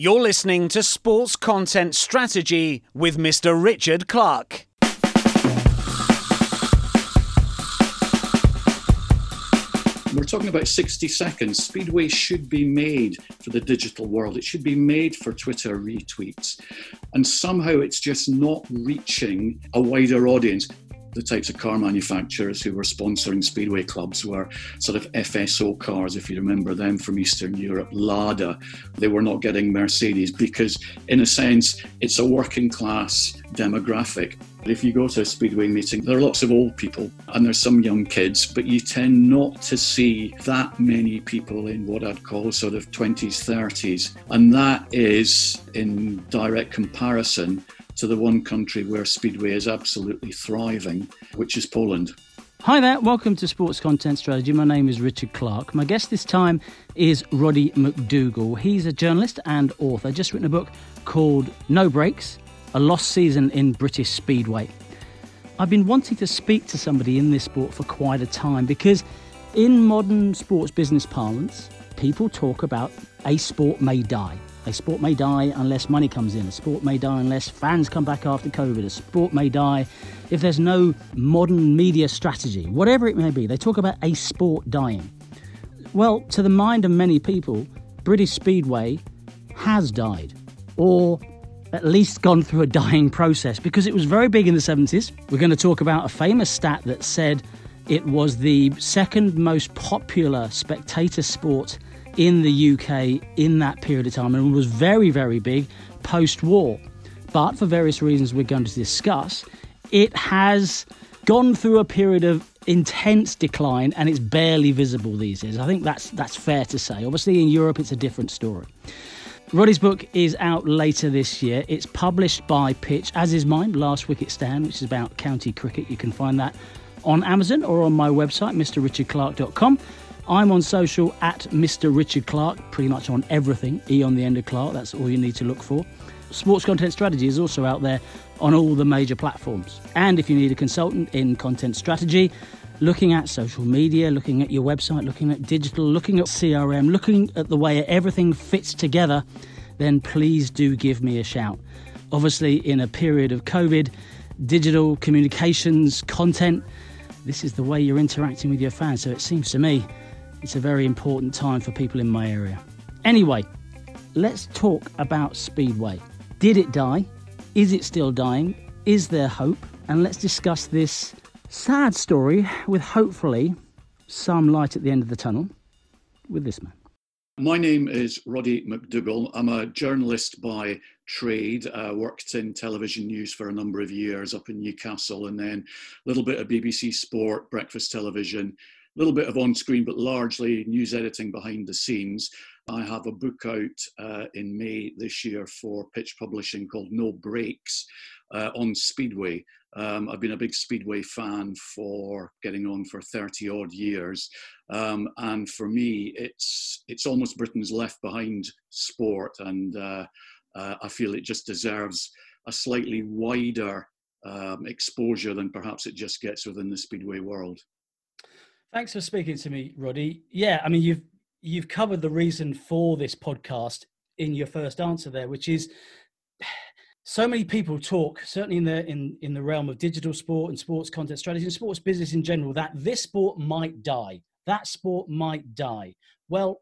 You're listening to Sports Content Strategy with Mr. Richard Clark. We're talking about 60 seconds. Speedway should be made for the digital world. It should be made for Twitter retweets. And somehow it's just not reaching a wider audience the types of car manufacturers who were sponsoring speedway clubs were sort of FSO cars, if you remember them from Eastern Europe, Lada. They were not getting Mercedes because, in a sense, it's a working class demographic. If you go to a speedway meeting, there are lots of old people and there's some young kids, but you tend not to see that many people in what I'd call sort of 20s, 30s. And that is in direct comparison to the one country where Speedway is absolutely thriving, which is Poland. Hi there, welcome to Sports Content Strategy. My name is Richard Clark. My guest this time is Roddy McDougall. He's a journalist and author, just written a book called No Brakes A Lost Season in British Speedway. I've been wanting to speak to somebody in this sport for quite a time because, in modern sports business parlance, people talk about a sport may die. A sport may die unless money comes in. A sport may die unless fans come back after COVID. A sport may die if there's no modern media strategy. Whatever it may be, they talk about a sport dying. Well, to the mind of many people, British Speedway has died, or at least gone through a dying process because it was very big in the 70s. We're going to talk about a famous stat that said it was the second most popular spectator sport in the UK in that period of time and was very, very big post war. But for various reasons we're going to discuss, it has gone through a period of intense decline and it's barely visible these days. I think that's that's fair to say. Obviously in Europe it's a different story. Roddy's book is out later this year. It's published by Pitch, as is mine, Last Wicket Stand, which is about county cricket. You can find that on Amazon or on my website, mrrichardclark.com. I'm on social at Mr. Richard Clark, pretty much on everything. E on the end of Clark, that's all you need to look for. Sports Content Strategy is also out there on all the major platforms. And if you need a consultant in content strategy, looking at social media, looking at your website, looking at digital, looking at CRM, looking at the way everything fits together, then please do give me a shout. Obviously, in a period of COVID, digital communications, content, this is the way you're interacting with your fans. So it seems to me it's a very important time for people in my area. Anyway, let's talk about Speedway. Did it die? Is it still dying? Is there hope? And let's discuss this sad story with hopefully some light at the end of the tunnel with this man. My name is Roddy McDougall. I'm a journalist by trade. Uh, worked in television news for a number of years up in Newcastle, and then a little bit of BBC Sport, breakfast television, little bit of on screen, but largely news editing behind the scenes. I have a book out uh, in May this year for Pitch Publishing called No Brakes uh, on Speedway. Um, I've been a big Speedway fan for getting on for 30 odd years. Um, and for me, it's, it's almost Britain's left behind sport. And uh, uh I feel it just deserves a slightly wider um, exposure than perhaps it just gets within the Speedway world. Thanks for speaking to me, Roddy. Yeah, I mean you've you've covered the reason for this podcast in your first answer there, which is so many people talk, certainly in the in, in the realm of digital sport and sports content strategy and sports business in general, that this sport might die. That sport might die. Well,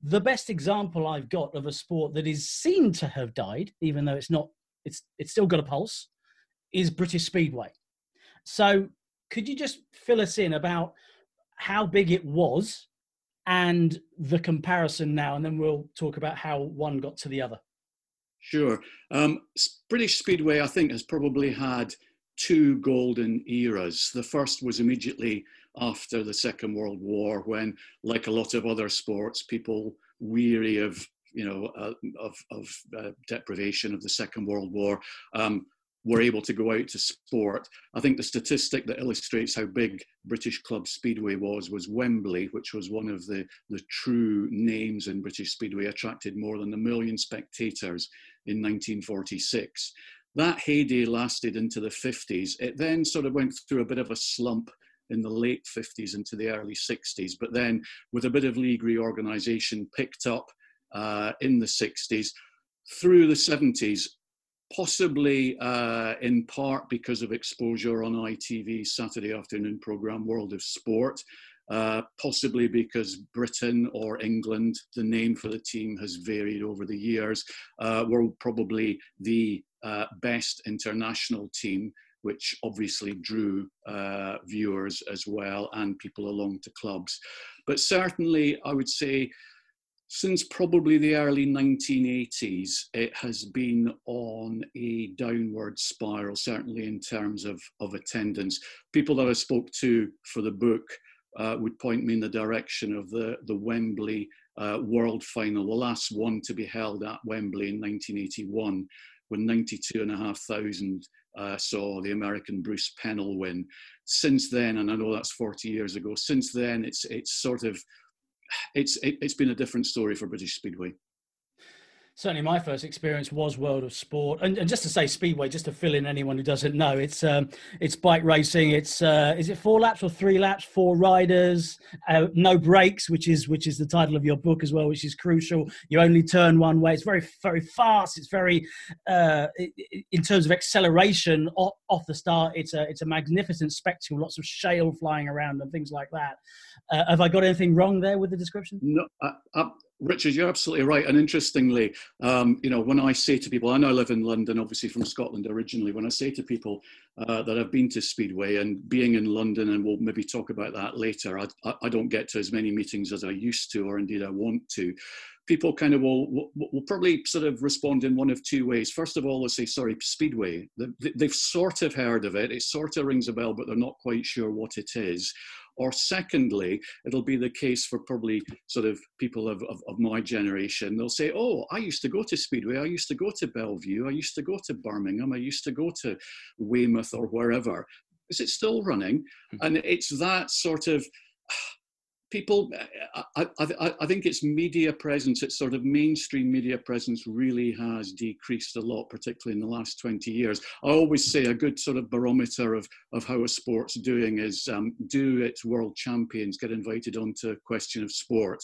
the best example I've got of a sport that is seen to have died, even though it's not, it's it's still got a pulse, is British Speedway. So could you just fill us in about how big it was and the comparison now, and then we'll talk about how one got to the other. Sure. Um, British Speedway, I think, has probably had two golden eras. The first was immediately after the Second World War, when, like a lot of other sports, people weary of you know uh, of, of uh, deprivation of the Second World War um, were able to go out to sport. I think the statistic that illustrates how big British Club Speedway was was Wembley, which was one of the, the true names in British Speedway, attracted more than a million spectators in 1946. That heyday lasted into the 50s. It then sort of went through a bit of a slump in the late 50s into the early 60s, but then with a bit of league reorganisation picked up uh, in the 60s through the 70s, possibly uh, in part because of exposure on ITV's Saturday afternoon programme World of Sport, uh, possibly because Britain or England, the name for the team has varied over the years, uh, were probably the uh, best international team, which obviously drew uh, viewers as well and people along to clubs. But certainly, I would say since probably the early 1980s, it has been on a downward spiral, certainly in terms of, of attendance. People that I spoke to for the book uh, would point me in the direction of the, the Wembley uh, World Final, the last one to be held at Wembley in 1981, when 92,500 uh, saw the American Bruce Penhall win. Since then, and I know that's 40 years ago, since then it's, it's sort of, it's, it, it's been a different story for British Speedway certainly my first experience was World of Sport, and, and, just to say Speedway, just to fill in anyone who doesn't know, it's um, it's bike racing. It's uh, is it four laps or three laps? Four riders, uh, no brakes, which is which is the title of your book as well, which is crucial. You only turn one way. It's very very fast. It's very uh, in terms of acceleration off, off, the start. It's a it's a magnificent spectacle. Lots of shale flying around and things like that. Uh, have I got anything wrong there with the description? No, Richard, you're absolutely right. And interestingly, um, you know, when I say to people, I know I live in London, obviously from Scotland originally, when I say to people uh, that I've been to Speedway and being in London, and we'll maybe talk about that later, I, I don't get to as many meetings as I used to, or indeed I want to. People kind of will, will, will probably sort of respond in one of two ways. First of all, they'll say, sorry, Speedway. They've sort of heard of it. It sort of rings a bell, but they're not quite sure what it is. Or secondly, it'll be the case for probably sort of people of, of, of, my generation. They'll say, oh, I used to go to Speedway, I used to go to Belle Vue, I used to go to Birmingham, I used to go to Weymouth or wherever. Is it still running? Mm-hmm. And it's that sort of people, I, I, I, think its media presence, its sort of mainstream media presence really has decreased a lot, particularly in the last 20 years. I always say a good sort of barometer of, of how a sport's doing is um, do its world champions get invited onto Question of Sport?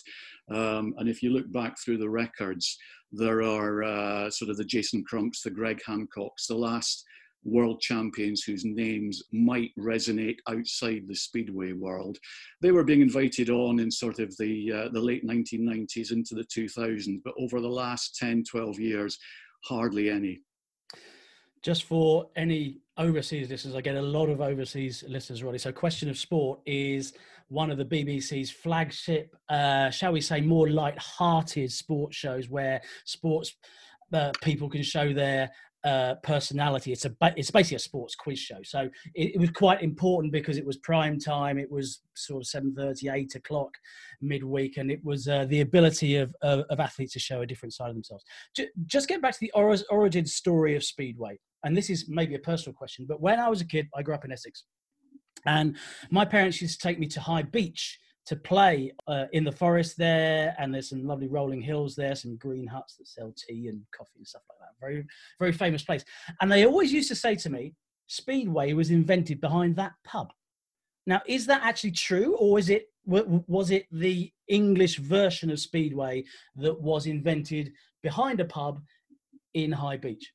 Um, and if you look back through the records, there are uh, sort of the Jason Crumps, the Greg Hancocks, the last world champions whose names might resonate outside the speedway world. They were being invited on in sort of the, uh, the late 1990s into the 2000s, but over the last 10, 12 years, hardly any. Just for any overseas listeners, I get a lot of overseas listeners, Roddy. So, Question of Sport is one of the BBC's flagship, uh, shall we say, more light-hearted sports shows where sports uh, people can show their uh, personality. It's a it's basically a sports quiz show. So it, it, was quite important because it was prime time. It was sort of 7:30, 8 o'clock midweek, and it was uh, the ability of, of, of athletes to show a different side of themselves. Just, just get back to the origin story of speedway, and this is maybe a personal question, but when I was a kid, I grew up in Essex, and my parents used to take me to High Beach to play uh, in the forest there, and there's some lovely rolling hills there, some green huts that sell tea and coffee and stuff like that. Very, very famous place. And they always used to say to me, Speedway was invented behind that pub. Now, is that actually true, or is it was it the English version of Speedway that was invented behind a pub in High Beach?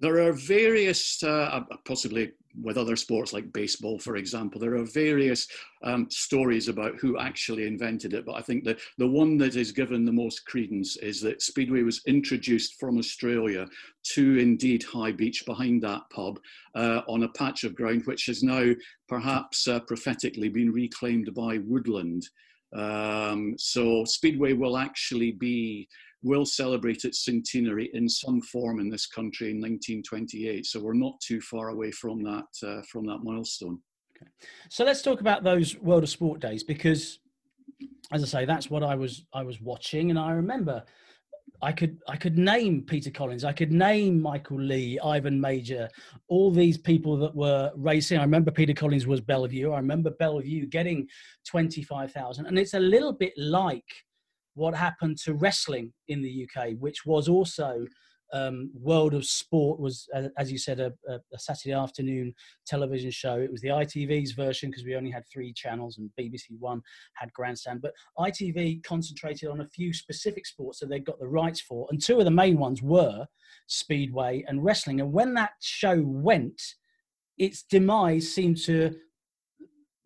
There are various, uh, possibly with other sports like baseball, for example, there are various um, stories about who actually invented it. But I think that the one that is given the most credence is that Speedway was introduced from Australia to indeed High Beach behind that pub uh, on a patch of ground which has now perhaps uh, prophetically been reclaimed by woodland. Um, so Speedway will actually be will celebrate its centenary in some form in this country in 1928. So we're not too far away from that uh, from that milestone. Okay. So let's talk about those World of Sport days because, as I say, that's what I was I was watching, and I remember. I could I could name Peter Collins, I could name Michael Lee, Ivan Mauger, all these people that were racing. I remember Peter Collins was Belle Vue. I remember Belle Vue getting twenty five thousand, and it's a little bit like what happened to wrestling in the UK, which was also um, World of Sport was, as you said, a, a, Saturday afternoon television show. It was the ITV's version because we only had three channels and BBC One had Grandstand. But ITV concentrated on a few specific sports that they got the rights for. And two of the main ones were Speedway and wrestling. And when that show went, its demise seemed to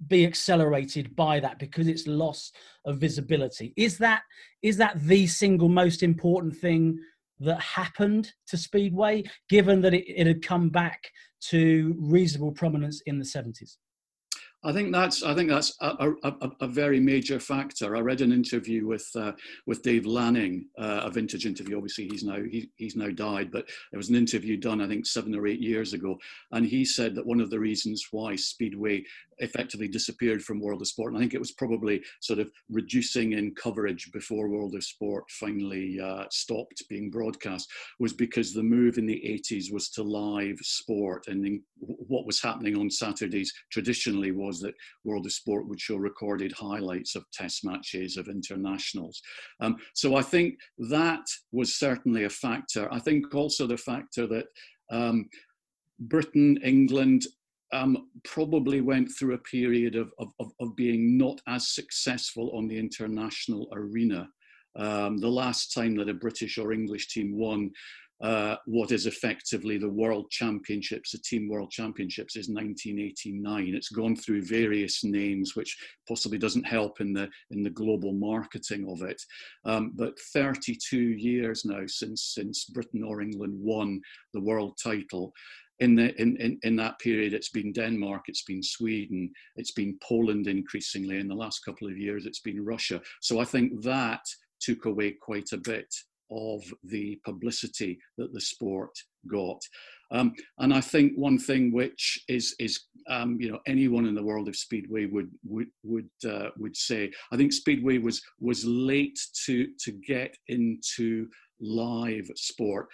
be accelerated by that because it's loss of visibility is that is that the single most important thing that happened to speedway given that it, it had come back to reasonable prominence in the 70s I think that's I think that's a, a, a, very major factor. I read an interview with uh, with Dave Lanning, uh, a vintage interview. Obviously, he's now he, he's now died, but there was an interview done I think seven or eight years ago, and he said that one of the reasons why Speedway effectively disappeared from World of Sport, and I think it was probably sort of reducing in coverage before World of Sport finally uh, stopped being broadcast, was because the move in the 80s was to live sport, and what was happening on Saturdays traditionally was was that World of Sport would show recorded highlights of test matches, of internationals. Um, so I think that was certainly a factor. I think also the factor that um, Britain, England, um, probably went through a period of, of, of, being not as successful on the international arena. Um, the last time that a British or English team won uh, what is effectively the World Championships, the Team World Championships, is 1989. It's gone through various names, which possibly doesn't help in the in the global marketing of it. Um, but 32 years now since since Britain or England won the world title. In, the, in, in, in that period, it's been Denmark, it's been Sweden, it's been Poland increasingly. In the last couple of years, it's been Russia. So I think that took away quite a bit of the publicity that the sport got. Um, and I think one thing which is is um, you know anyone in the world of speedway would would would uh, would say I think speedway was was late to to get into live sport.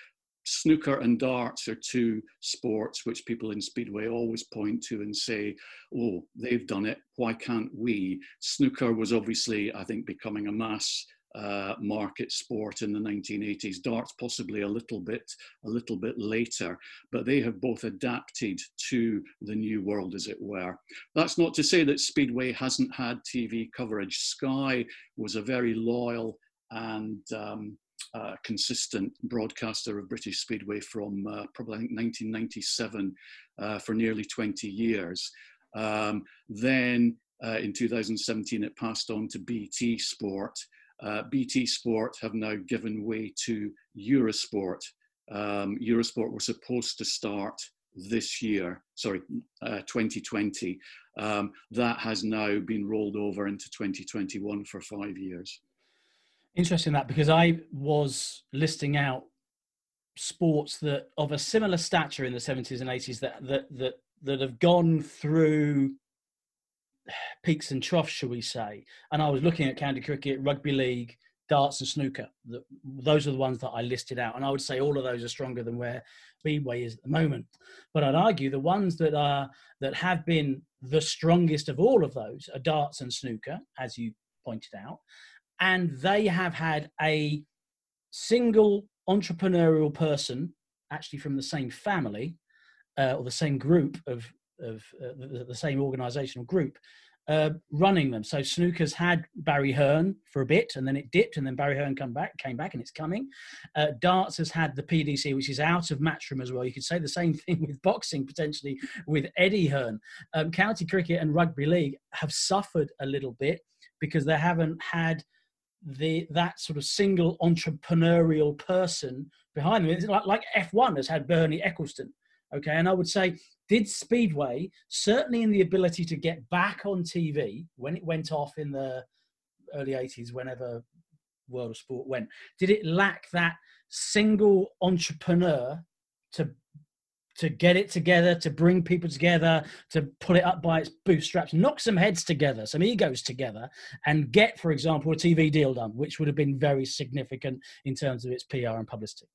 Snooker and darts are two sports which people in Speedway always point to and say, oh, they've done it, why can't we? Snooker was obviously, I think, becoming a mass uh, market sport in the 1980s. Darts possibly a little bit, a little bit later, but they have both adapted to the new world, as it were. That's not to say that Speedway hasn't had TV coverage. Sky was a very loyal and um, uh, consistent broadcaster of British Speedway from uh, probably 1997 uh, for nearly 20 years. Um, then uh, in 2017, it passed on to BT Sport, uh, BT Sport have now given way to Eurosport. Um, Eurosport was supposed to start this year, sorry, uh, 2020. Um, that has now been rolled over into 2021 for five years. Interesting that because I was listing out sports that of a similar stature in the 70s and 80s that that that that have gone through peaks and troughs, shall we say? And I was looking at county cricket, rugby league, darts, and snooker. Those are the ones that I listed out, and I would say all of those are stronger than where Speedway is at the moment. But I'd argue the ones that are that have been the strongest of all of those are darts and snooker, as you pointed out, and they have had a single entrepreneurial person, actually from the same family uh, or the same group of of uh, the, the, same organizational group uh, running them. So snooker's had Barry Hearn for a bit, and then it dipped, and then Barry Hearn come back, came back, and it's coming. Uh, darts has had the PDC, which is out of Matchroom as well. You could say the same thing with boxing potentially with Eddie Hearn. Um, county cricket and rugby league have suffered a little bit because they haven't had the that sort of single entrepreneurial person behind them. It's like, like F1 has had Bernie Ecclestone. Okay, and I would say did Speedway, certainly in the ability to get back on TV when it went off in the early 80s, whenever World of Sport went, did it lack that single entrepreneur to to get it together, to bring people together, to pull it up by its bootstraps, knock some heads together, some egos together, and get, for example, a TV deal done, which would have been very significant in terms of its PR and publicity.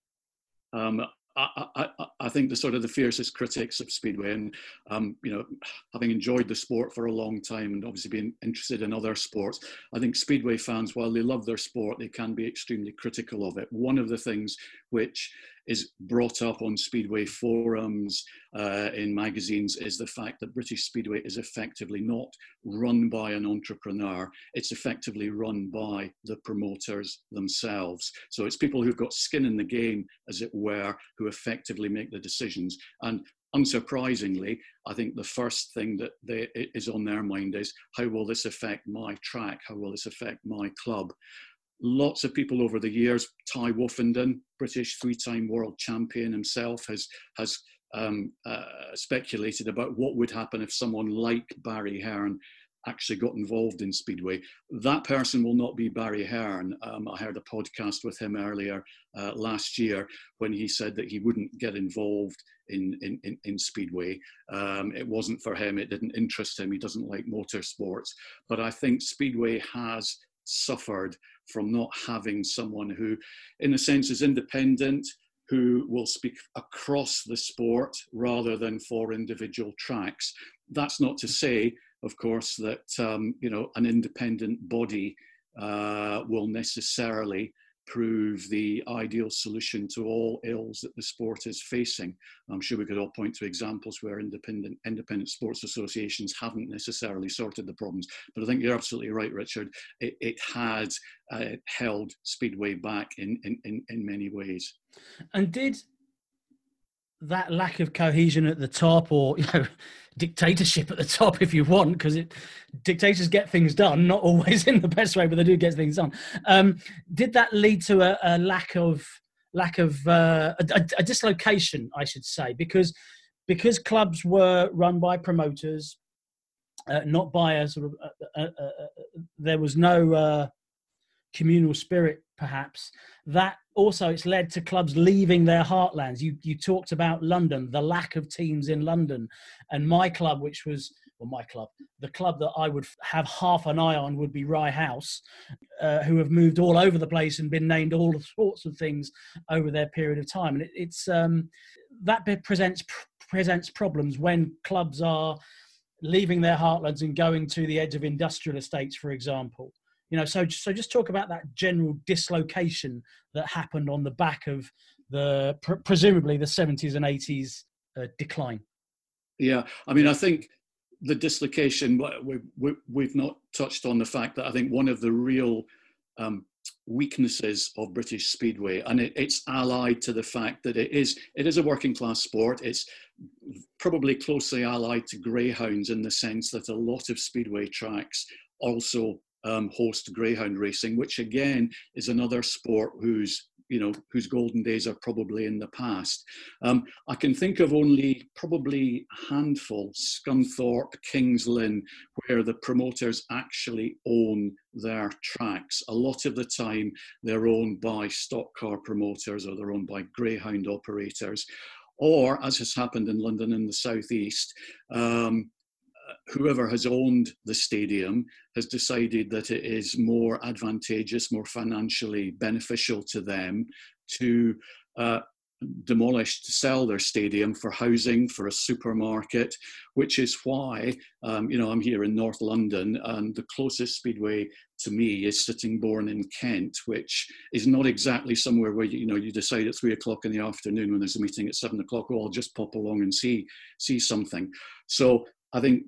Um, I, I, I, think the sort of the fiercest critics of Speedway, and um, you know, having enjoyed the sport for a long time and obviously being interested in other sports, I think Speedway fans, while they love their sport, they can be extremely critical of it. One of the things which is brought up on Speedway forums, uh, in magazines, is the fact that British Speedway is effectively not run by an entrepreneur. It's effectively run by the promoters themselves. So it's people who've got skin in the game, as it were, who effectively make the decisions. And unsurprisingly, I think the first thing that they, is on their mind is how will this affect my track? How will this affect my club? Lots of people over the years, Tai Woffinden, British three-time world champion himself, has has um, uh, speculated about what would happen if someone like Barry Hearn actually got involved in Speedway. That person will not be Barry Hearn. Um, I heard a podcast with him earlier uh, last year when he said that he wouldn't get involved in, in, in, in Speedway. Um, it wasn't for him, it didn't interest him, he doesn't like motorsports. But I think Speedway has suffered from not having someone who, in a sense, is independent, who will speak across the sport rather than for individual tracks. That's not to say of course, that um, you know an independent body uh, will necessarily prove the ideal solution to all ills that the sport is facing. I'm sure we could all point to examples where independent independent sports associations haven't necessarily sorted the problems. But I think you're absolutely right, Richard. It, it had uh, held Speedway back in, in, in, in many ways. And did that lack of cohesion at the top or you know dictatorship at the top if you want because dictators get things done not always in the best way but they do get things done. Um, did that lead to a, a lack of lack of uh, a, a, dislocation i should say? Because because clubs were run by promoters uh, not by a sort of uh, uh, uh, there was no communal spirit perhaps. That also it's led to clubs leaving their heartlands. You you talked about london the lack of teams in london. And my club which was well my club the club that i would have half an eye on would be rye house uh, who have moved all over the place and been named all sorts of things over their period of time. And it, it's um, that presents presents problems when clubs are leaving their heartlands and going to the edge of industrial estates for example you know so so just talk about that general dislocation that happened on the back of the pr- presumably the 70s and 80s uh, decline. Yeah i mean i think the dislocation we, we, we've not touched on the fact that i think one of the real um, weaknesses of british speedway and it, it's allied to the fact that it is it is a working class sport. It's probably closely allied to greyhounds in the sense that a lot of speedway tracks also um, host greyhound racing, which again is another sport whose you know whose golden days are probably in the past. Um, I can think of only probably a handful, Scunthorpe, Kings Lynn, where the promoters actually own their tracks. A lot of the time, they're owned by stock car promoters or they're owned by greyhound operators. Or, as has happened in London in the southeast, um, whoever has owned the stadium has decided that it is more advantageous, more financially beneficial to them to uh, demolish to sell their stadium for housing for a supermarket which is why um, you know i'm here in north london and the closest speedway to me is sittingbourne in kent which is not exactly somewhere where you, you know you decide at three o'clock in the afternoon when there's a meeting at seven o'clock oh i'll just pop along and see see something. So i think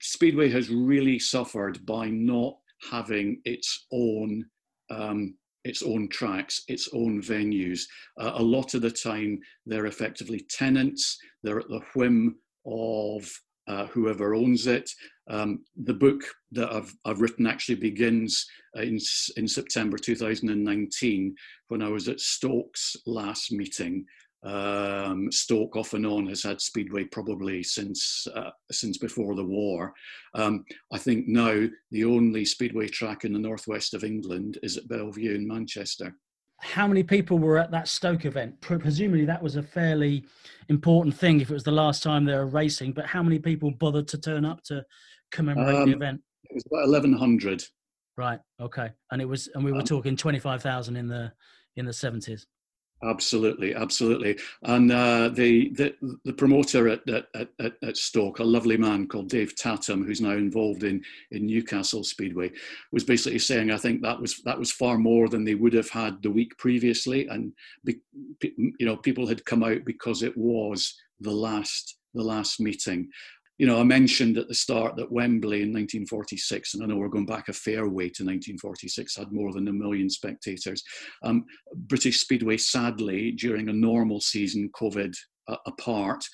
Speedway has really suffered by not having its own um, its own tracks, its own venues. Uh, a lot of the time, they're effectively tenants. They're at the whim of uh, whoever owns it. Um, the book that I've, I've written actually begins in, in September 2019 when I was at Stokes last meeting um, Stoke off and on has had Speedway probably since uh, since before the war. Um, I think now the only Speedway track in the northwest of England is at Belle Vue in Manchester. How many people were at that Stoke event? Presumably that was a fairly important thing if it was the last time they were racing. But how many people bothered to turn up to commemorate um, the event? It was about eleven hundred. Right. Okay. And it was, and we were um, talking twenty five thousand in the in the seventies. Absolutely, absolutely. And uh, the, the, the promoter at, at, at, at, Stoke, a lovely man called Dave Tattum, who's now involved in, in Newcastle Speedway, was basically saying, I think that was that was far more than they would have had the week previously, and be, you know people had come out because it was the last the last meeting you know, I mentioned at the start that Wembley in 1946, and I know we're going back a fair way to 1946, had more than a million spectators. Um, British Speedway, sadly, during a normal season, COVID uh, apart,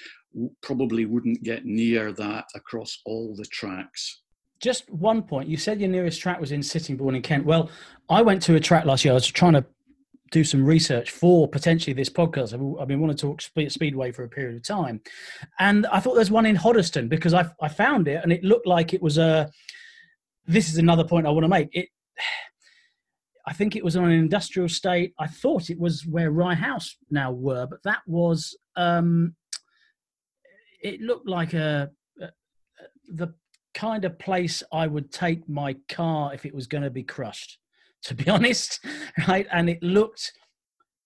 probably wouldn't get near that across all the tracks. Just one point. You said your nearest track was in Sittingbourne in Kent. Well, I went to a track last year. I was trying to do some research for potentially this podcast. I've been wanting to talk Speedway for a period of time, and I thought there's one in Hoddesdon because I I found it and it looked like it was a. This is another point I want to make. It, I think it was on an industrial state. I thought it was where Rye House now were, but that was. Um, it looked like a, a the kind of place I would take my car if it was going to be crushed to be honest, right? And it looked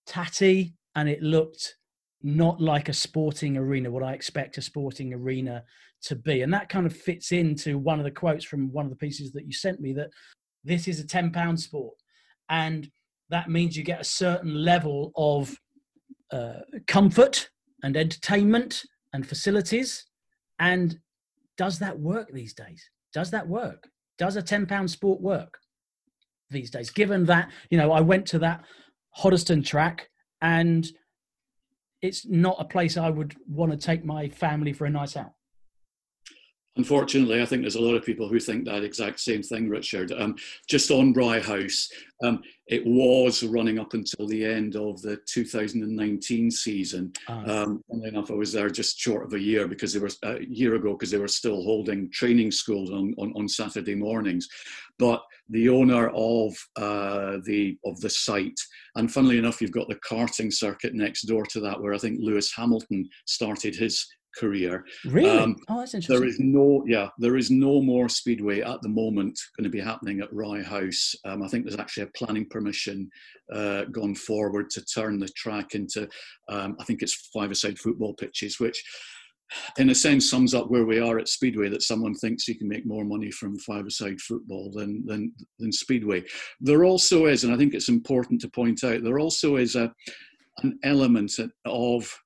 tatty and it looked not like a sporting arena, what I expect a sporting arena to be. And that kind of fits into one of the quotes from one of the pieces that you sent me that this is a £10 sport. And that means you get a certain level of uh, comfort and entertainment and facilities. And does that work these days? Does that work? Does a £10 sport work? These days, given that, you know, I went to that Hoddesdon track and it's not a place I would want to take my family for a night out. Unfortunately, I think there's a lot of people who think that exact same thing, Richard. Um, just on Rye House, um, it was running up until the end of the 2019 season. Ah. Um, enough, I was there just short of a year because they were a year ago because they were still holding training schools on, on, on Saturday mornings. But the owner of uh, the of the site, and funnily enough, you've got the karting circuit next door to that, where I think Lewis Hamilton started his career. Really? Um, oh, that's interesting. There is no, yeah, there is no more speedway at the moment going to be happening at Rye House. Um, I think there's actually a planning permission uh, gone forward to turn the track into, um, I think it's five-a-side football pitches, which in a sense sums up where we are at speedway that someone thinks you can make more money from five-a-side football than, than than speedway there also is and i think it's important to point out there also is a an element of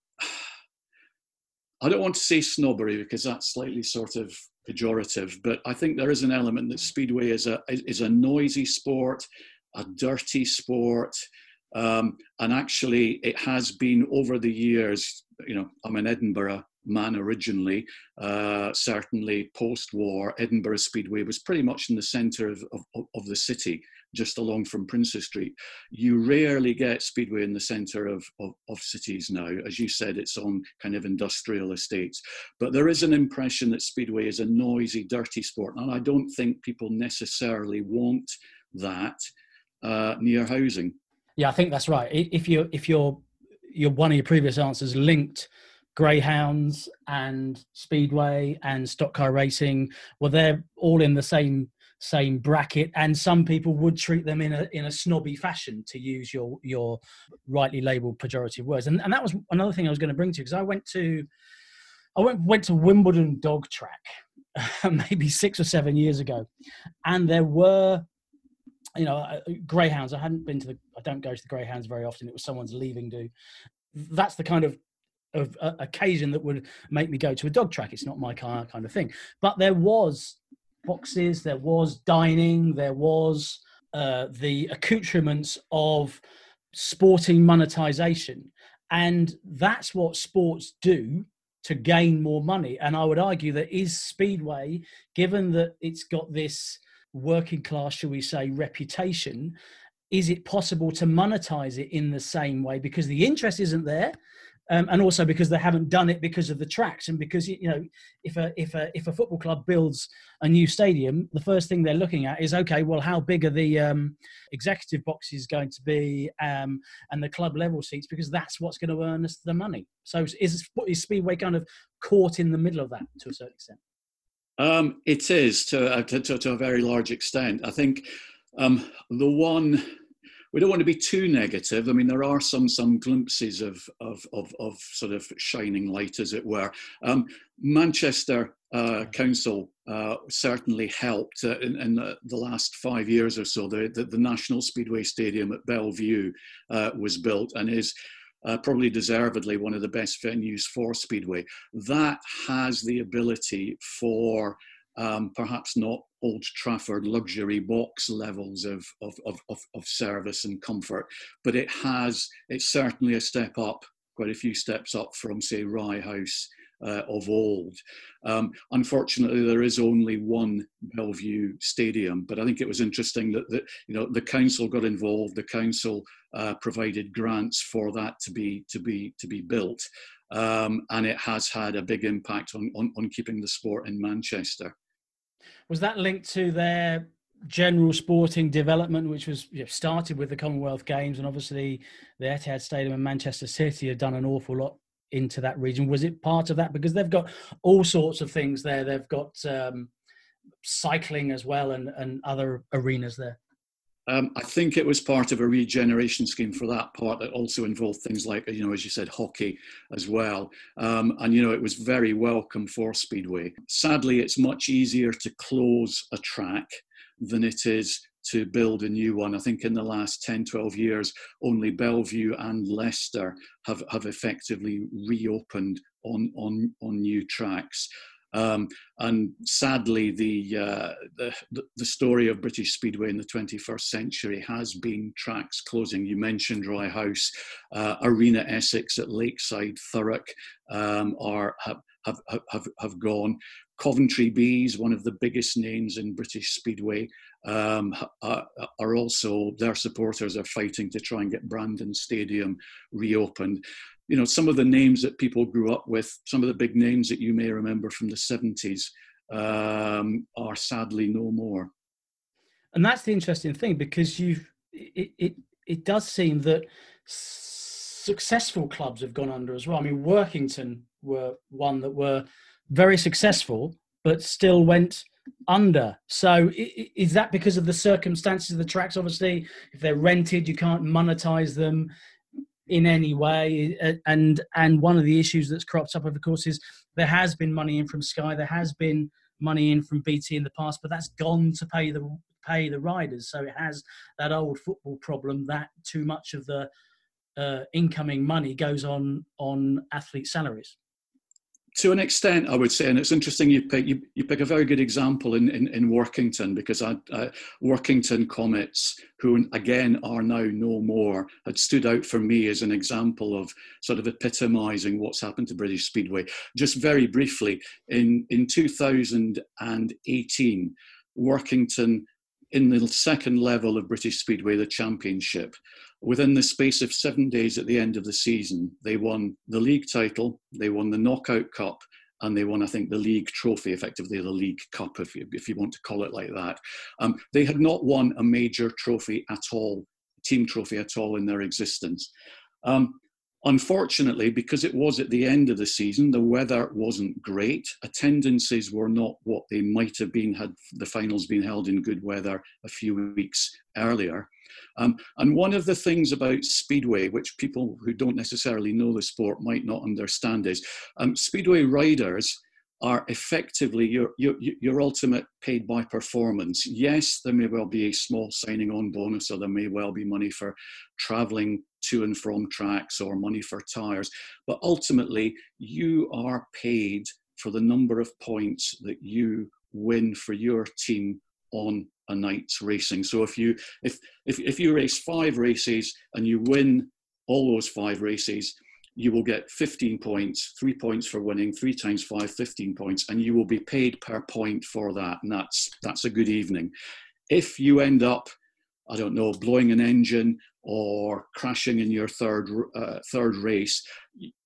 I don't want to say snobbery because that's slightly sort of pejorative, but I think there is an element that speedway is a is a noisy sport, a dirty sport, um, and actually it has been over the years. You know, I'm an Edinburgh man originally. Uh, certainly post-war, Edinburgh Speedway was pretty much in the centre of, of, of, the city, just along from Princes Street. You rarely get Speedway in the centre of, of, of cities now. As you said, it's on kind of industrial estates. But there is an impression that Speedway is a noisy, dirty sport. And I don't think people necessarily want that uh, near housing. Yeah, I think that's right. If you if you're your one of your previous answers linked greyhounds and speedway and stock car racing well they're all in the same same bracket and some people would treat them in a in a snobby fashion to use your your rightly labeled pejorative words and, and that was another thing i was going to bring to you because i went to i went went to wimbledon dog track maybe six or seven years ago and there were you know uh, greyhounds i hadn't been to the i don't go to the greyhounds very often it was someone's leaving do that's the kind of of uh, occasion that would make me go to a dog track. It's not my kind of thing. But there was boxes, there was dining, there was uh, the accoutrements of sporting monetization, and that's what sports do to gain more money. And I would argue that is Speedway, given that it's got this working class, shall we say, reputation. Is it possible to monetize it in the same way? Because the interest isn't there um, and also because they haven't done it because of the tracks and because you know if a if a if a football club builds a new stadium the first thing they're looking at is okay well how big are the um, executive boxes going to be um, and the club level seats because that's what's going to earn us the money. So is, is speedway kind of caught in the middle of that to a certain extent? Um, it is to, uh, to, to, to, a very large extent. I think um, the one we don't want to be too negative. I mean, there are some some glimpses of of of, of sort of shining light, as it were. Um, Manchester uh, Council uh, certainly helped uh, in, in the, the, last five years or so. The, the, the National Speedway Stadium at Belle Vue uh, was built and is uh, probably deservedly one of the best venues for Speedway. That has the ability for um, perhaps not Old Trafford luxury box levels of, of, of, of, service and comfort, but it has, it's certainly a step up, quite a few steps up from, say, Rye House uh, of old. Um, unfortunately, there is only one Belle Vue Stadium, but I think it was interesting that the, you know the council got involved. The council uh, provided grants for that to be to be to be built, um, and it has had a big impact on, on, on keeping the sport in Manchester. Was that linked to their general sporting development, which was you know, started with the Commonwealth Games, and obviously the Etihad Stadium and Manchester City have done an awful lot into that region. Was it part of that because they've got all sorts of things there? They've got um, cycling as well and, and other arenas there. Um, I think it was part of a regeneration scheme for that part that also involved things like, you know, as you said, hockey as well. Um, and, you know, it was very welcome for Speedway. Sadly, it's much easier to close a track than it is to build a new one. I think in the last 10, 12 years, only Belle Vue and Leicester have, have effectively reopened on, on, on new tracks. Um, and sadly, the, uh, the, the story of British Speedway in the 21st century has been tracks closing. You mentioned Rye House, uh, Arena Essex at Lakeside, Thurrock um, are have, have, have, have gone. Coventry Bees, one of the biggest names in British Speedway, um, are, are, also, their supporters are fighting to try and get Brandon Stadium reopened. You know, some of the names that people grew up with, some of the big names that you may remember from the 70s, um, are sadly no more. And that's the interesting thing because you've, it, it, it does seem that successful clubs have gone under as well. I mean, Workington were one that were very successful, but still went under. So is that because of the circumstances of the tracks? Obviously, if they're rented, you can't monetize them in any way. And and one of the issues that's cropped up, of course, is there has been money in from Sky, there has been money in from BT in the past, but that's gone to pay the pay the riders. So it has that old football problem that too much of the uh, incoming money goes on on athlete salaries to an extent, I would say, and it's interesting you pick you, you pick a very good example in, in, in Workington because I, Workington Comets, who again are now no more, had stood out for me as an example of sort of epitomising what's happened to British Speedway. Just very briefly, in in 2018, Workington in the second level of British Speedway, the championship, within the space of seven days at the end of the season, they won the league title, they won the knockout cup, and they won, I think, the league trophy, effectively the league cup, if you, if you want to call it like that. Um, they had not won a major trophy at all, team trophy at all in their existence. Um, Unfortunately, because it was at the end of the season, the weather wasn't great. Attendances were not what they might have been had the finals been held in good weather a few weeks earlier. Um, and one of the things about Speedway, which people who don't necessarily know the sport might not understand, is um, Speedway riders are effectively your, your, your ultimate paid by performance. Yes, there may well be a small signing on bonus, or there may well be money for traveling to and from tracks or money for tires, but ultimately, you are paid for the number of points that you win for your team on a night's racing. So if you if if, if you race five races and you win all those five races, you will get 15 points, three points for winning, three times five, 15 points, and you will be paid per point for that. And that's, that's a good evening. If you end up, I don't know, blowing an engine or crashing in your third, uh, third race,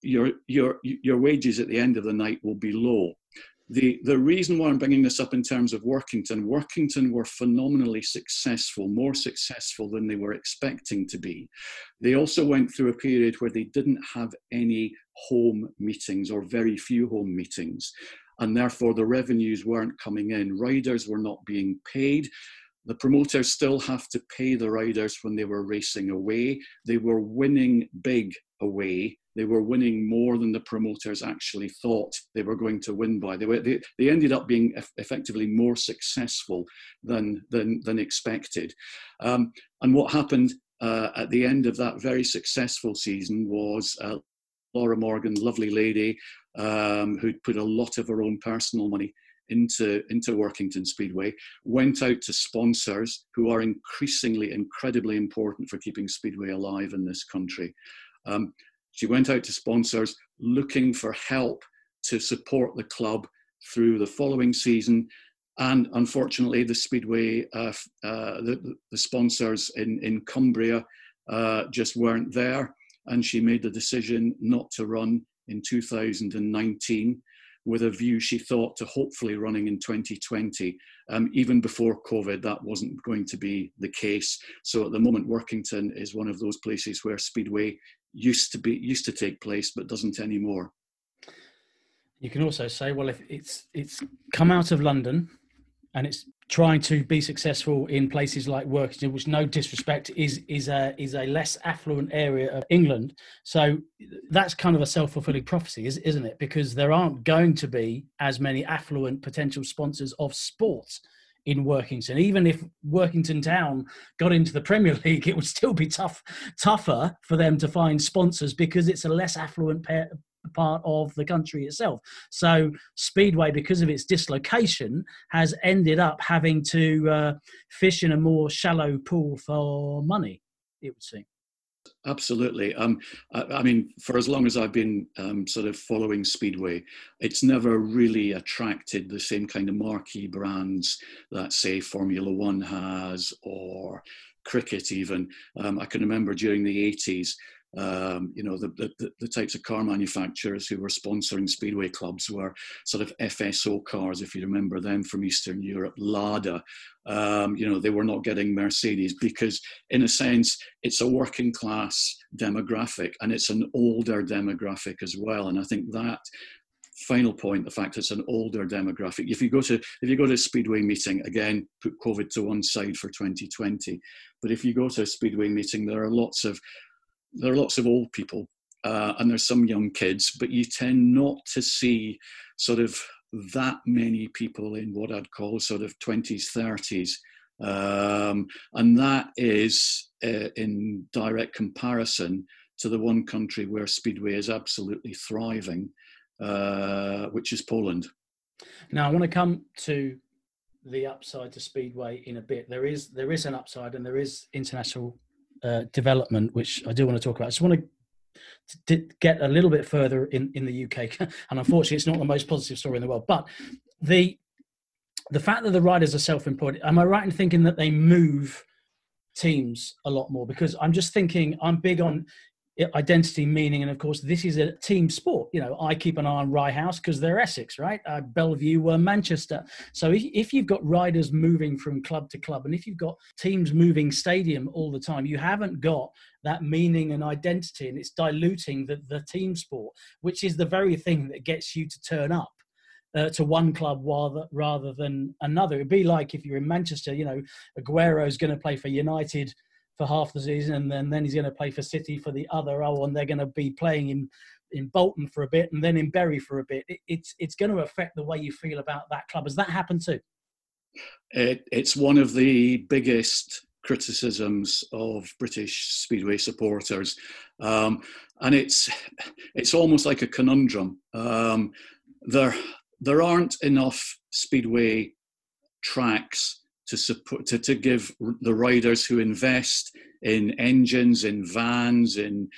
your, your, your wages at the end of the night will be low the, the reason why I'm bringing this up in terms of Workington, Workington were phenomenally successful, more successful than they were expecting to be. They also went through a period where they didn't have any home meetings or very few home meetings, and therefore the revenues weren't coming in. Riders were not being paid. the promoters still have to pay the riders when they were racing away. They were winning big away. They were winning more than the promoters actually thought they were going to win by. They, were, they, they ended up being eff- effectively more successful than, than, than expected. Um, and what happened uh, at the end of that very successful season was uh, Laura Morgan, lovely lady, um, who'd put a lot of her own personal money into, into Workington Speedway, went out to sponsors who are increasingly incredibly important for keeping Speedway alive in this country. Um, she went out to sponsors looking for help to support the club through the following season. And unfortunately, the Speedway, uh, uh, the, the, sponsors in, in Cumbria uh, just weren't there. And she made the decision not to run in 2019 with a view she thought to hopefully running in 2020. Um, even before COVID, that wasn't going to be the case. So at the moment, Workington is one of those places where Speedway used to be used to take place, but doesn't anymore. You can also say, well, if it's it's come out of London and it's trying to be successful in places like Workington, which no disrespect is is a is a less affluent area of England. So that's kind of a self fulfilling prophecy, isn't it? Because there aren't going to be as many affluent potential sponsors of sports in Workington. Even if Workington Town got into the Premier League, it would still be tough tougher for them to find sponsors because it's a less affluent part of the country itself. So Speedway, because of its dislocation, has ended up having to uh, fish in a more shallow pool for money. It would seem. Absolutely. Um, I, I, mean, for as long as I've been um, sort of following Speedway, it's never really attracted the same kind of marquee brands that, say, Formula One has or cricket, even. Um, I can remember during the 80s, um, you know, the, the, the, types of car manufacturers who were sponsoring speedway clubs were sort of FSO cars, if you remember them from Eastern Europe, Lada. Um, you know, they were not getting Mercedes because, in a sense, it's a working class demographic and it's an older demographic as well. And I think that final point the fact it's an older demographic if you go to if you go to a speedway meeting again put covid to one side for 2020 but if you go to a speedway meeting there are lots of there are lots of old people uh, and there's some young kids, but you tend not to see sort of that many people in what I'd call sort of 20s, 30s. Um, and that is uh, in direct comparison to the one country where Speedway is absolutely thriving, uh, which is Poland. Now, I want to come to the upside to Speedway in a bit. There is there is an upside, and there is international uh, development, which I do want to talk about. I just want to, get a little bit further in, in the UK, and unfortunately, it's not the most positive story in the world. But the the fact that the riders are self-employed, am I right in thinking that they move teams a lot more? Because I'm just thinking, I'm big on identity, meaning, and of course, this is a team sport. You know, I keep an eye on Rye House because they're Essex, right? Uh, Belle Vue were Manchester. So if, if you've got riders moving from club to club, and if you've got teams moving stadium all the time, you haven't got that meaning and identity, and it's diluting the, the team sport, which is the very thing that gets you to turn up. Uh, to one club rather rather than another. It'd be like if you're in Manchester, you know, Aguero's going to play for United for half the season, and then, then he's going to play for City for the other. Oh, and they're going to be playing in in Bolton for a bit, and then in Bury for a bit. It, it's it's going to affect the way you feel about that club. Has that happened too? It, it's one of the biggest criticisms of British Speedway supporters, um, and it's it's almost like a conundrum. Um, there there aren't enough Speedway tracks to support to, to give the riders who invest in engines, in vans, in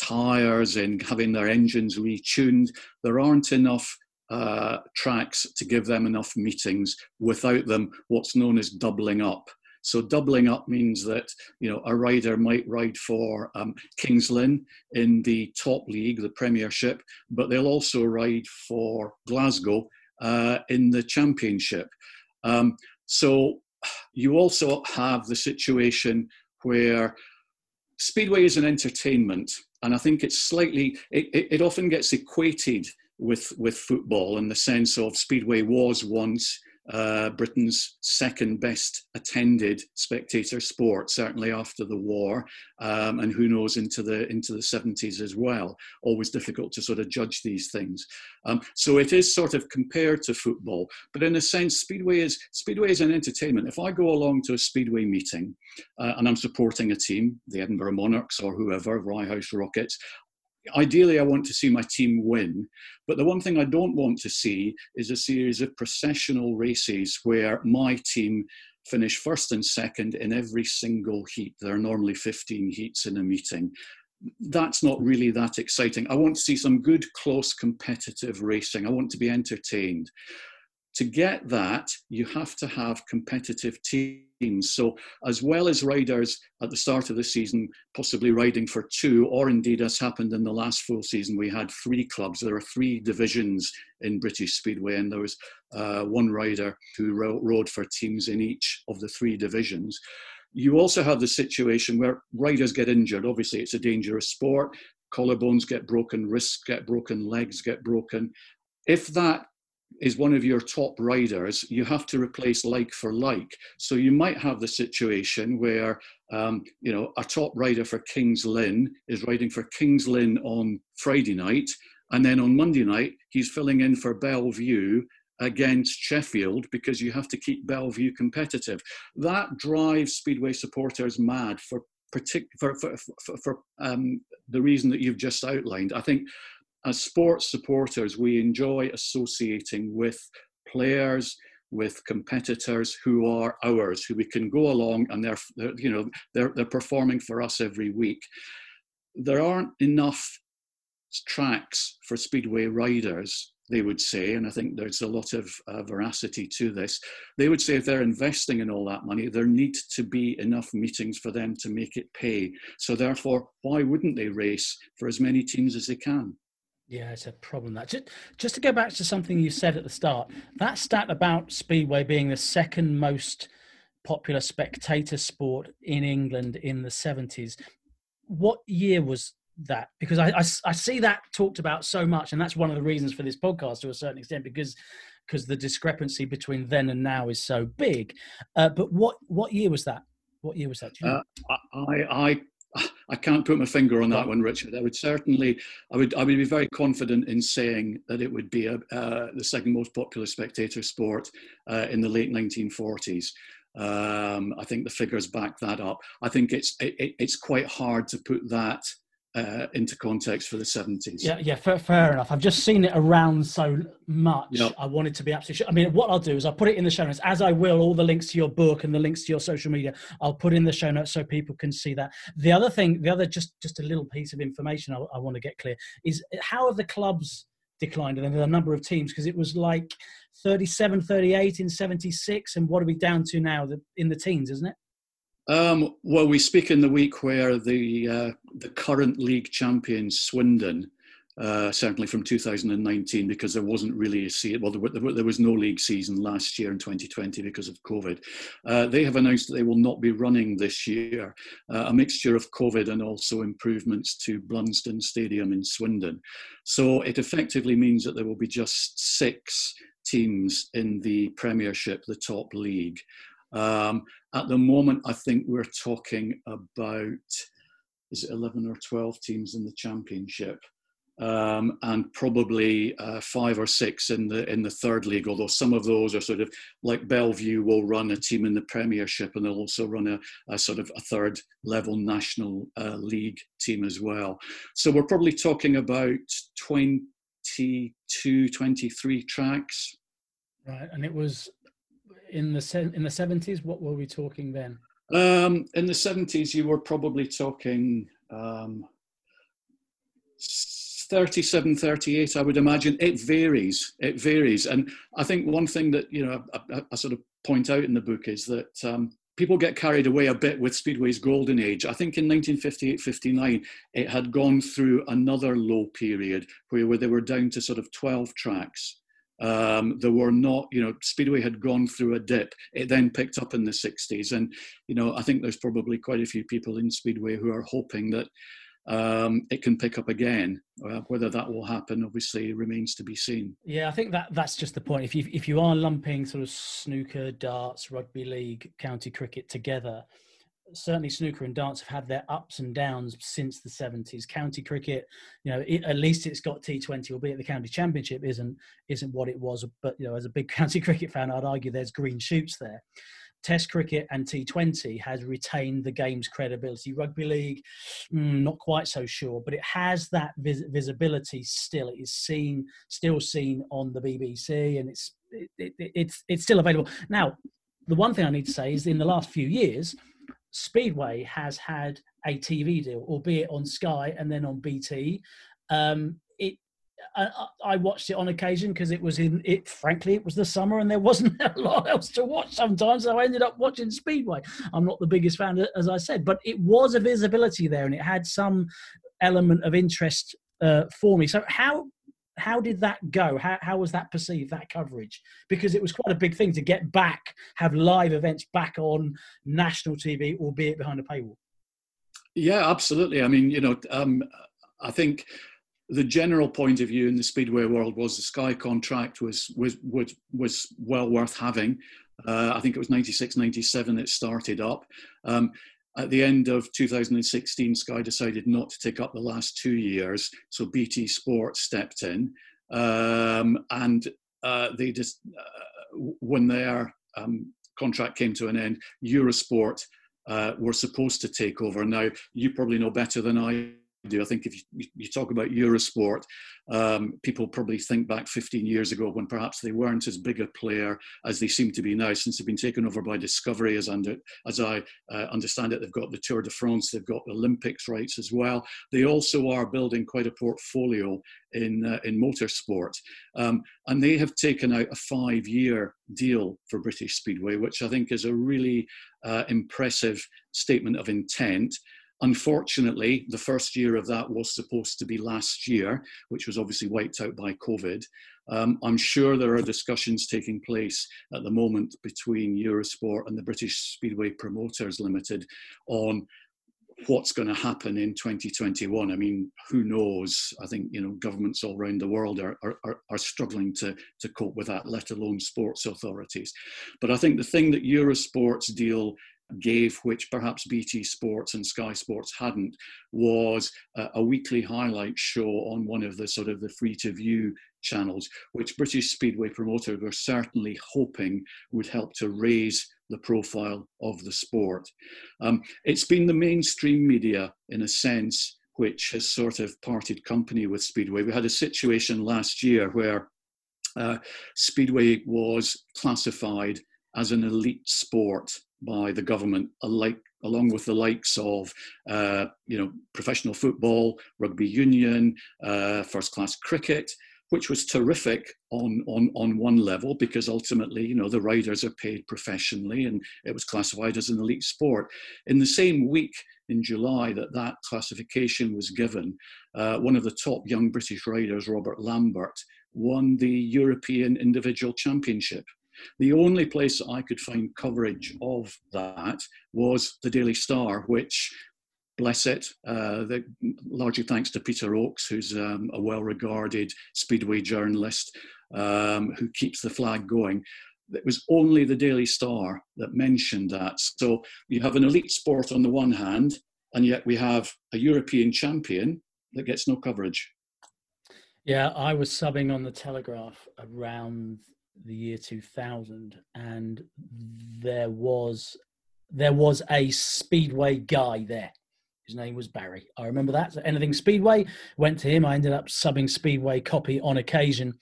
tires, in having their engines retuned. There aren't enough uh, tracks to give them enough meetings without them what's known as doubling up. So doubling up means that you know a rider might ride for um, Kings Lynn in the top league, the Premiership, but they'll also ride for Glasgow uh, in the Championship. Um, so you also have the situation where speedway is an entertainment and i think it's slightly it, it, it, often gets equated with with football in the sense of speedway was once uh, Britain's second best attended spectator sport, certainly after the war, um, and who knows into the into the 70s as well. Always difficult to sort of judge these things. Um, so it is sort of compared to football, but in a sense, speedway is speedway is an entertainment. If I go along to a speedway meeting uh, and I'm supporting a team, the Edinburgh Monarchs or whoever, Rye House Rockets, ideally I want to see my team win. But the one thing I don't want to see is a series of processional races where my team finish first and second in every single heat. There are normally 15 heats in a meeting. That's not really that exciting. I want to see some good, close, competitive racing. I want to be entertained. To get that, you have to have competitive teams. So, as well as riders at the start of the season, possibly riding for two, or indeed, as happened in the last full season, we had three clubs. There are three divisions in British Speedway, and there was uh, one rider who rode for teams in each of the three divisions. You also have the situation where riders get injured. Obviously, it's a dangerous sport. Collarbones get broken, wrists get broken, legs get broken. If that is one of your top riders, you have to replace like for like. So you might have the situation where, um, you know, a top rider for Kings Lynn is riding for Kings Lynn on Friday night, and then on Monday night he's filling in for Belle Vue against Sheffield because you have to keep Belle Vue competitive. That drives Speedway supporters mad for partic- for, for, for, for um, the reason that you've just outlined. I think as sports supporters, we enjoy associating with players, with competitors who are ours, who we can go along and they're, they're, you know they're, they're performing for us every week. There aren't enough tracks for speedway riders, they would say, and I think there's a lot of uh, veracity to this. They would say if they're investing in all that money, there need to be enough meetings for them to make it pay. So therefore, why wouldn't they race for as many teams as they can? Yeah, it's a problem. That just just to go back to something you said at the start, that stat about speedway being the second most popular spectator sport in England in the seventies. What year was that? Because I, I, I see that talked about so much, and that's one of the reasons for this podcast to a certain extent because because the discrepancy between then and now is so big. Uh, but what what year was that? What year was that? Uh, I I I can't put my finger on that one, Richard. I would certainly, I would, I would be very confident in saying that it would be a, uh, the second most popular spectator sport uh, in the late 1940s. Um, I think the figures back that up. I think it's it, it's quite hard to put that uh, into context for the 70s. Yeah, yeah, fair, fair, enough. I've just seen it around so much. Yep. I wanted to be absolutely sure. I mean, what I'll do is I'll put it in the show notes, as I will all the links to your book and the links to your social media. I'll put in the show notes so people can see that. The other thing, the other just just a little piece of information I, I want to get clear is how have the clubs declined and the number of teams because it was like 37 38 in 76 and what are we down to now in the teens isn't it um, well, we speak in the week where the uh, the current league champion Swindon, uh, certainly from 2019, because there wasn't really a season. Well, there, there, was no league season last year in 2020 because of COVID. Uh, they have announced that they will not be running this year. Uh, a mixture of COVID and also improvements to Blunsdon Stadium in Swindon. So it effectively means that there will be just six teams in the Premiership, the top league. Um, at the moment, I think we're talking about is it 11 or 12 teams in the championship, um, and probably uh, five or six in the in the third league. Although some of those are sort of like Belle Vue will run a team in the Premiership, and they'll also run a, a sort of a third level national uh, league team as well. So we're probably talking about 22, 23 tracks. Right, and it was in the in the seventies? What were we talking then? Um, in the seventies, you were probably talking um, 37, 38, I would imagine. It varies. It varies, and I think one thing that you know I, I sort of point out in the book is that. Um, people get carried away a bit with Speedway's golden age. I think in 1958 59, it had gone through another low period where, where they were down to sort of 12 tracks. Um, there were not, you know, Speedway had gone through a dip. It then picked up in the 60s. And, you know, I think there's probably quite a few people in Speedway who are hoping that um, it can pick up again. Uh, whether that will happen, obviously, remains to be seen. Yeah, I think that that's just the point. If you if you are lumping sort of snooker, darts, rugby league, county cricket together, certainly snooker and darts have had their ups and downs since the 70s county cricket you know it, at least it's got t20 albeit the county championship isn't isn't what it was but you know as a big county cricket fan i'd argue there's green shoots there. Test cricket and t20 has retained the game's credibility. Rugby league mm, not quite so sure but it has that vis- visibility still. It is seen still seen on the bbc and it's it, it, it's it's still available. Now the one thing i need to say is in the last few years Speedway has had a TV deal, albeit on Sky and then on BT. Um, it I, I, watched it on occasion because it was in it. Frankly, it was the summer and there wasn't a lot else to watch. Sometimes, so I ended up watching Speedway. I'm not the biggest fan, as I said, but it was a visibility there and it had some element of interest uh, for me. So, how how did that go? How, how was that perceived, that coverage? Because it was quite a big thing to get back, have live events back on national TV, albeit behind a paywall. Yeah, absolutely. I mean, you know, um, I think the general point of view in the speedway world was the Sky contract was was was, was well worth having. Uh, I think it was 96, 97 it started up. Um, at the end of 2016, Sky decided not to take up the last two years, so BT Sport stepped in, um, and uh, they just uh, when their um, contract came to an end, Eurosport uh, were supposed to take over. Now you probably know better than I do. I think if you, you talk about Eurosport, um, people probably think back 15 years ago when perhaps they weren't as big a player as they seem to be now since they've been taken over by Discovery. As, under, as I uh, understand it, they've got the Tour de France, they've got Olympics rights as well. They also are building quite a portfolio in, uh, in motorsport. Um, and they have taken out a five year deal for British Speedway, which I think is a really uh, impressive statement of intent. Unfortunately, the first year of that was supposed to be last year, which was obviously wiped out by COVID. Um, I'm sure there are discussions taking place at the moment between Eurosport and the British Speedway Promoters Limited on what's going to happen in 2021. I mean, who knows? I think you know governments all around the world are, are, are struggling to, to cope with that, let alone sports authorities. But I think the thing that Eurosport's deal gave, which perhaps BT Sports and Sky Sports hadn't, was a, a weekly highlight show on one of the sort of the free to view channels, which British Speedway promoters were certainly hoping would help to raise the profile of the sport. Um, it's been the mainstream media, in a sense, which has sort of parted company with Speedway. We had a situation last year where uh, Speedway was classified as an elite sport by the government, alike, along with the likes of uh, you know professional football, rugby union, uh, first class cricket, which was terrific on, on, on one level because ultimately, you know, the riders are paid professionally and it was classified as an elite sport. In the same week in July that that classification was given, uh, one of the top young British riders, Robert Lambert, won the European Individual Championship. The only place I could find coverage of that was the Daily Star, which bless it. Uh, the, largely thanks to Peter Oakes, who's um, a well regarded Speedway journalist um, who keeps the flag going. It was only the Daily Star that mentioned that. So you have an elite sport on the one hand, and yet we have a European champion that gets no coverage. Yeah, I was subbing on the Telegraph around the year 2000 and there was there was a speedway guy there. His name was barry. I remember that. So anything speedway? Went to him. I ended up subbing speedway copy on occasion.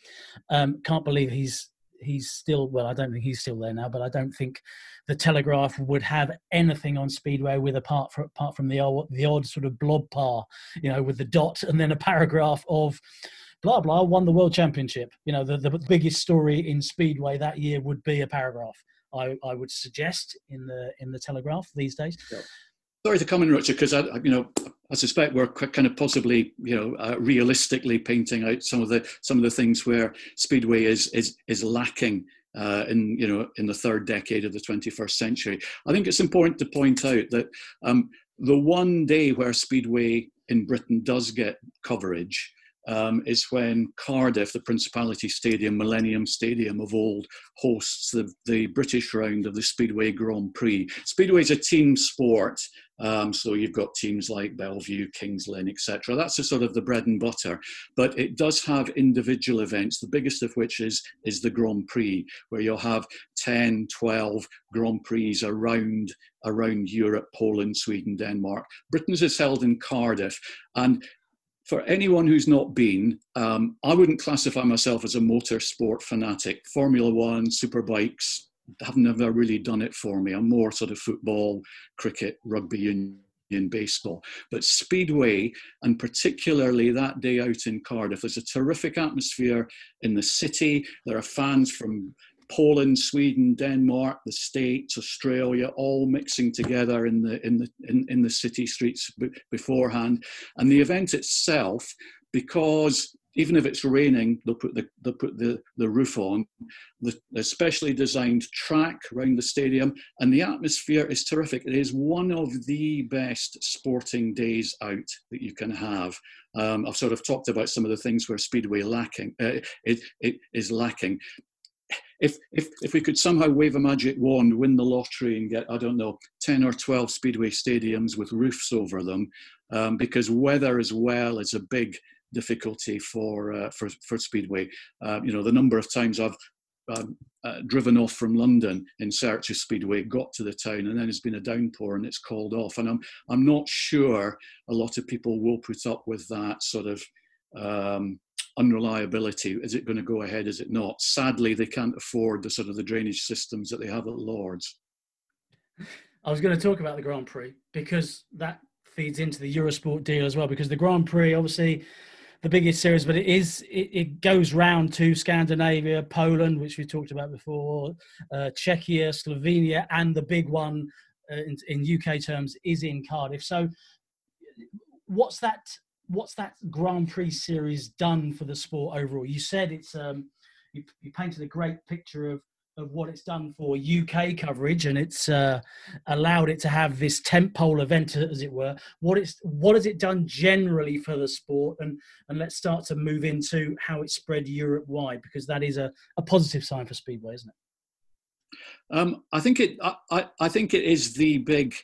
Um, can't believe he's he's still well i don't think he's still there now but i don't think the telegraph would have anything on speedway with apart from apart from the the odd sort of blob par you know with the dot and then a paragraph of blah blah won the world championship. You know, the, the biggest story in speedway that year would be a paragraph. I, I would suggest in the in the Telegraph these days. Sorry to come in, Richard, because I, you know, I suspect we're kind of possibly, you know, uh, realistically painting out some of the some of the things where speedway is is is lacking uh, in you know in the third decade of the 21st century. I think it's important to point out that um, the one day where speedway in Britain does get coverage um, is when Cardiff, the Principality Stadium, Millennium Stadium of old, hosts the, the British round of the Speedway Grand Prix. Speedway is a team sport, um, so you've got teams like Belle Vue, Kings Lynn, etc. That's sort of the bread and butter. But it does have individual events, the biggest of which is, is the Grand Prix, where you'll have 10, 12 Grand Prix around around Europe, Poland, Sweden, Denmark. Britain's is held in Cardiff. And for anyone who's not been, um, I wouldn't classify myself as a motorsport fanatic. Formula One, superbikes have never really done it for me. I'm more sort of football, cricket, rugby union, baseball. But Speedway, and particularly that day out in Cardiff, there's a terrific atmosphere in the city. There are fans from Poland, Sweden, Denmark, the States, Australia, all mixing together in the in the in, in the city streets b- beforehand, and the event itself, because even if it's raining, they'll put the they'll put the, the roof on, the, specially designed track around the stadium, and the atmosphere is terrific. It is one of the best sporting days out that you can have. Um, I've sort of talked about some of the things where Speedway lacking uh, it, it is lacking if, if, if we could somehow wave a magic wand, win the lottery, and get, I don't know, 10 or 12 Speedway stadiums with roofs over them, um, because weather as well is a big difficulty for, uh, for, for Speedway. Uh, you know, the number of times I've um, uh, driven off from London in search of Speedway, got to the town, and then it's been a downpour and it's called off. And I'm, I'm not sure a lot of people will put up with that sort of um, unreliability. Is it going to go ahead? Is it not? Sadly, they can't afford the sort of the drainage systems that they have at Lords. I was going to talk about the Grand Prix because that feeds into the Eurosport deal as well. Because the Grand Prix, obviously, the biggest series, but it is it, it goes round to Scandinavia, Poland, which we talked about before, uh, Czechia, Slovenia, and the big one uh, in, in UK terms is in Cardiff. So, what's that what's that Grand Prix series done for the sport overall? You said it's um, you, you painted a great picture of of what it's done for UK coverage, and it's uh, allowed it to have this tentpole event, as it were. What it's what has it done generally for the sport, and and let's start to move into how it's spread Europe wide, because that is a, a positive sign for Speedway, isn't it? Um, I think it. I, I think it is the big,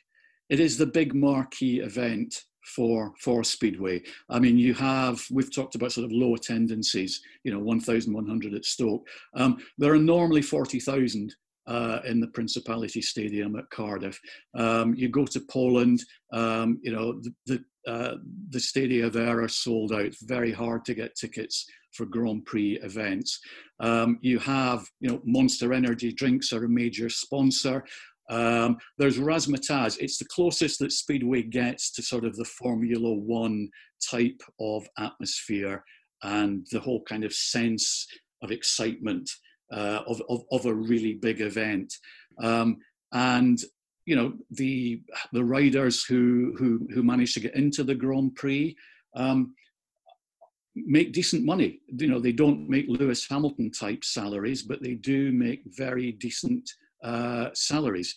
it is the big marquee event for for Speedway. I mean, you have we've talked about sort of low attendances. You know, 1,100 at Stoke. Um, there are normally 40,000 uh, in the Principality Stadium at Cardiff. Um, you go to Poland, um, you know, the the, uh, the stadia there are sold out. Very hard to get tickets for Grand Prix events. Um, you have, you know, Monster Energy drinks are a major sponsor. Um, there's razzmatazz. It's the closest that Speedway gets to sort of the Formula One type of atmosphere and the whole kind of sense of excitement uh, of, of, of, a really big event. Um, and you know the the riders who who who manage to get into the Grand Prix um, make decent money. You know they don't make Lewis Hamilton type salaries, but they do make very decent uh, salaries,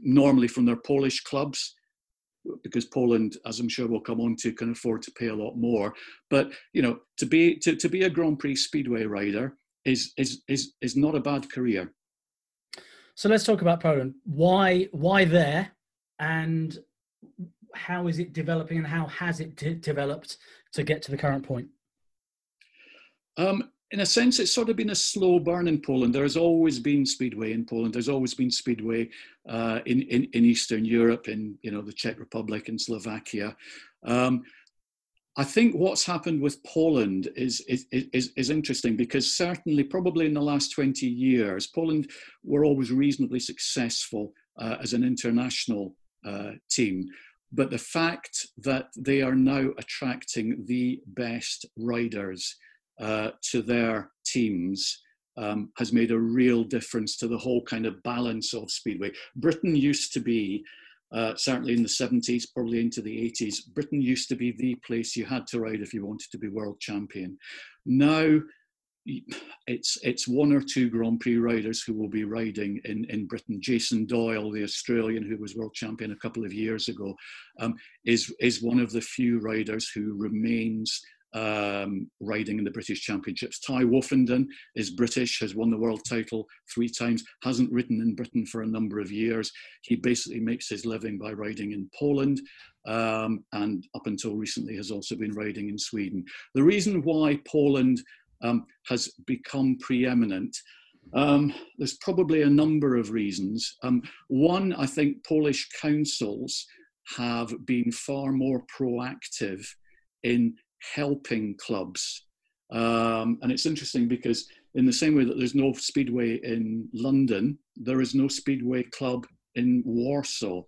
normally from their Polish clubs, because Poland, as I'm sure we'll come on to, can afford to pay a lot more. But you know, to be to, to be a Grand Prix Speedway rider is is is is not a bad career. So let's talk about Poland. Why why there, and how is it developing, and how has it de- developed to get to the current point? Um, in a sense, it's sort of been a slow burn in Poland. There has always been speedway in Poland. There's always been speedway uh, in, in, in Eastern Europe, in you know the Czech Republic and Slovakia. Um, I think what's happened with Poland is, is, is, is, interesting because certainly, probably in the last 20 years, Poland were always reasonably successful uh, as an international uh, team. But the fact that they are now attracting the best riders uh, to their teams um, has made a real difference to the whole kind of balance of speedway. Britain used to be, uh, certainly in the 70s, probably into the 80s, Britain used to be the place you had to ride if you wanted to be world champion. Now, it's it's one or two Grand Prix riders who will be riding in, in Britain. Jason Doyle, the Australian who was world champion a couple of years ago, um, is is one of the few riders who remains um, riding in the British Championships. Tai Woffinden is British, has won the world title three times, hasn't ridden in Britain for a number of years. He basically makes his living by riding in Poland. Um, and up until recently has also been riding in Sweden. The reason why Poland um, has become preeminent um, there's probably a number of reasons. Um, one, I think Polish councils have been far more proactive in helping clubs. Um, and it's interesting because, in the same way that there's no speedway in London, there is no speedway club in Warsaw.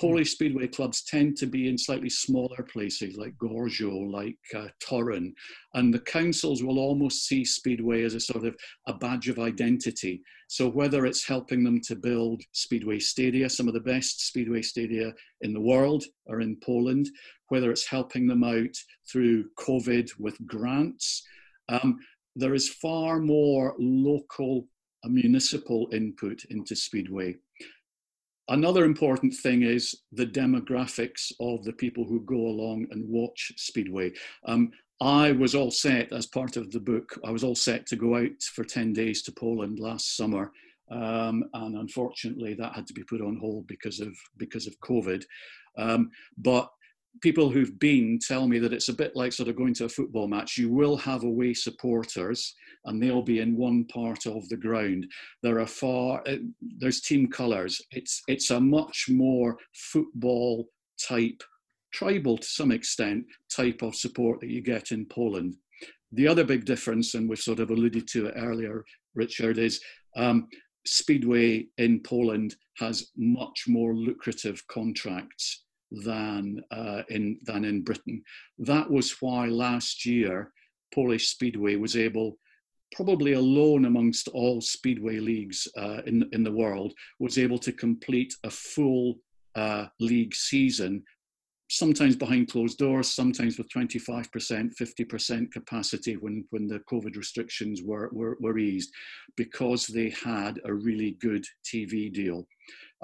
Polish speedway clubs tend to be in slightly smaller places like Gorzów, like uh, Toruń, and the councils will almost see speedway as a sort of a badge of identity. So whether it's helping them to build speedway stadia, some of the best speedway stadia in the world are in Poland, whether it's helping them out through COVID with grants, um, there is far more local uh, municipal input into speedway. Another important thing is the demographics of the people who go along and watch Speedway. Um, I was all set as part of the book, I was all set to go out for 10 days to Poland last summer. Um, and unfortunately, that had to be put on hold because of, because of COVID. Um, but people who've been tell me that it's a bit like sort of going to a football match. You will have away supporters, and they'll be in one part of the ground. There are far uh, there's team colours. It's it's a much more football type, tribal to some extent type of support that you get in Poland. The other big difference, and we've sort of alluded to it earlier, Richard, is um, Speedway in Poland has much more lucrative contracts than uh, in than in Britain. That was why last year Polish Speedway was able, probably alone amongst all speedway leagues uh, in in the world, was able to complete a full uh, league season. Sometimes behind closed doors, sometimes with 25%, 50% capacity when, when the COVID restrictions were, were, were eased, because they had a really good TV deal.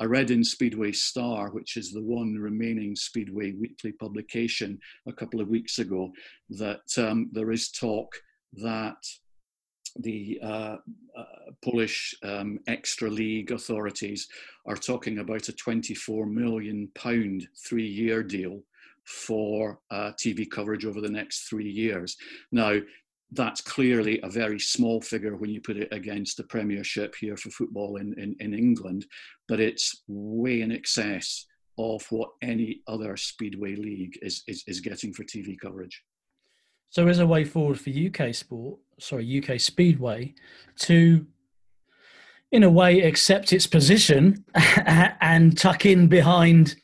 I read in Speedway Star, which is the one remaining Speedway weekly publication, a couple of weeks ago, that um, there is talk that the uh, uh, Polish um, extra league authorities are talking about a 24 million pound three year deal for uh, TV coverage over the next three years. Now, that's clearly a very small figure when you put it against the Premiership here for football in, in, in England, but it's way in excess of what any other Speedway league is, is, is getting for TV coverage. So, is a way forward for UK sport, sorry, UK Speedway, to, in a way, accept its position and tuck in behind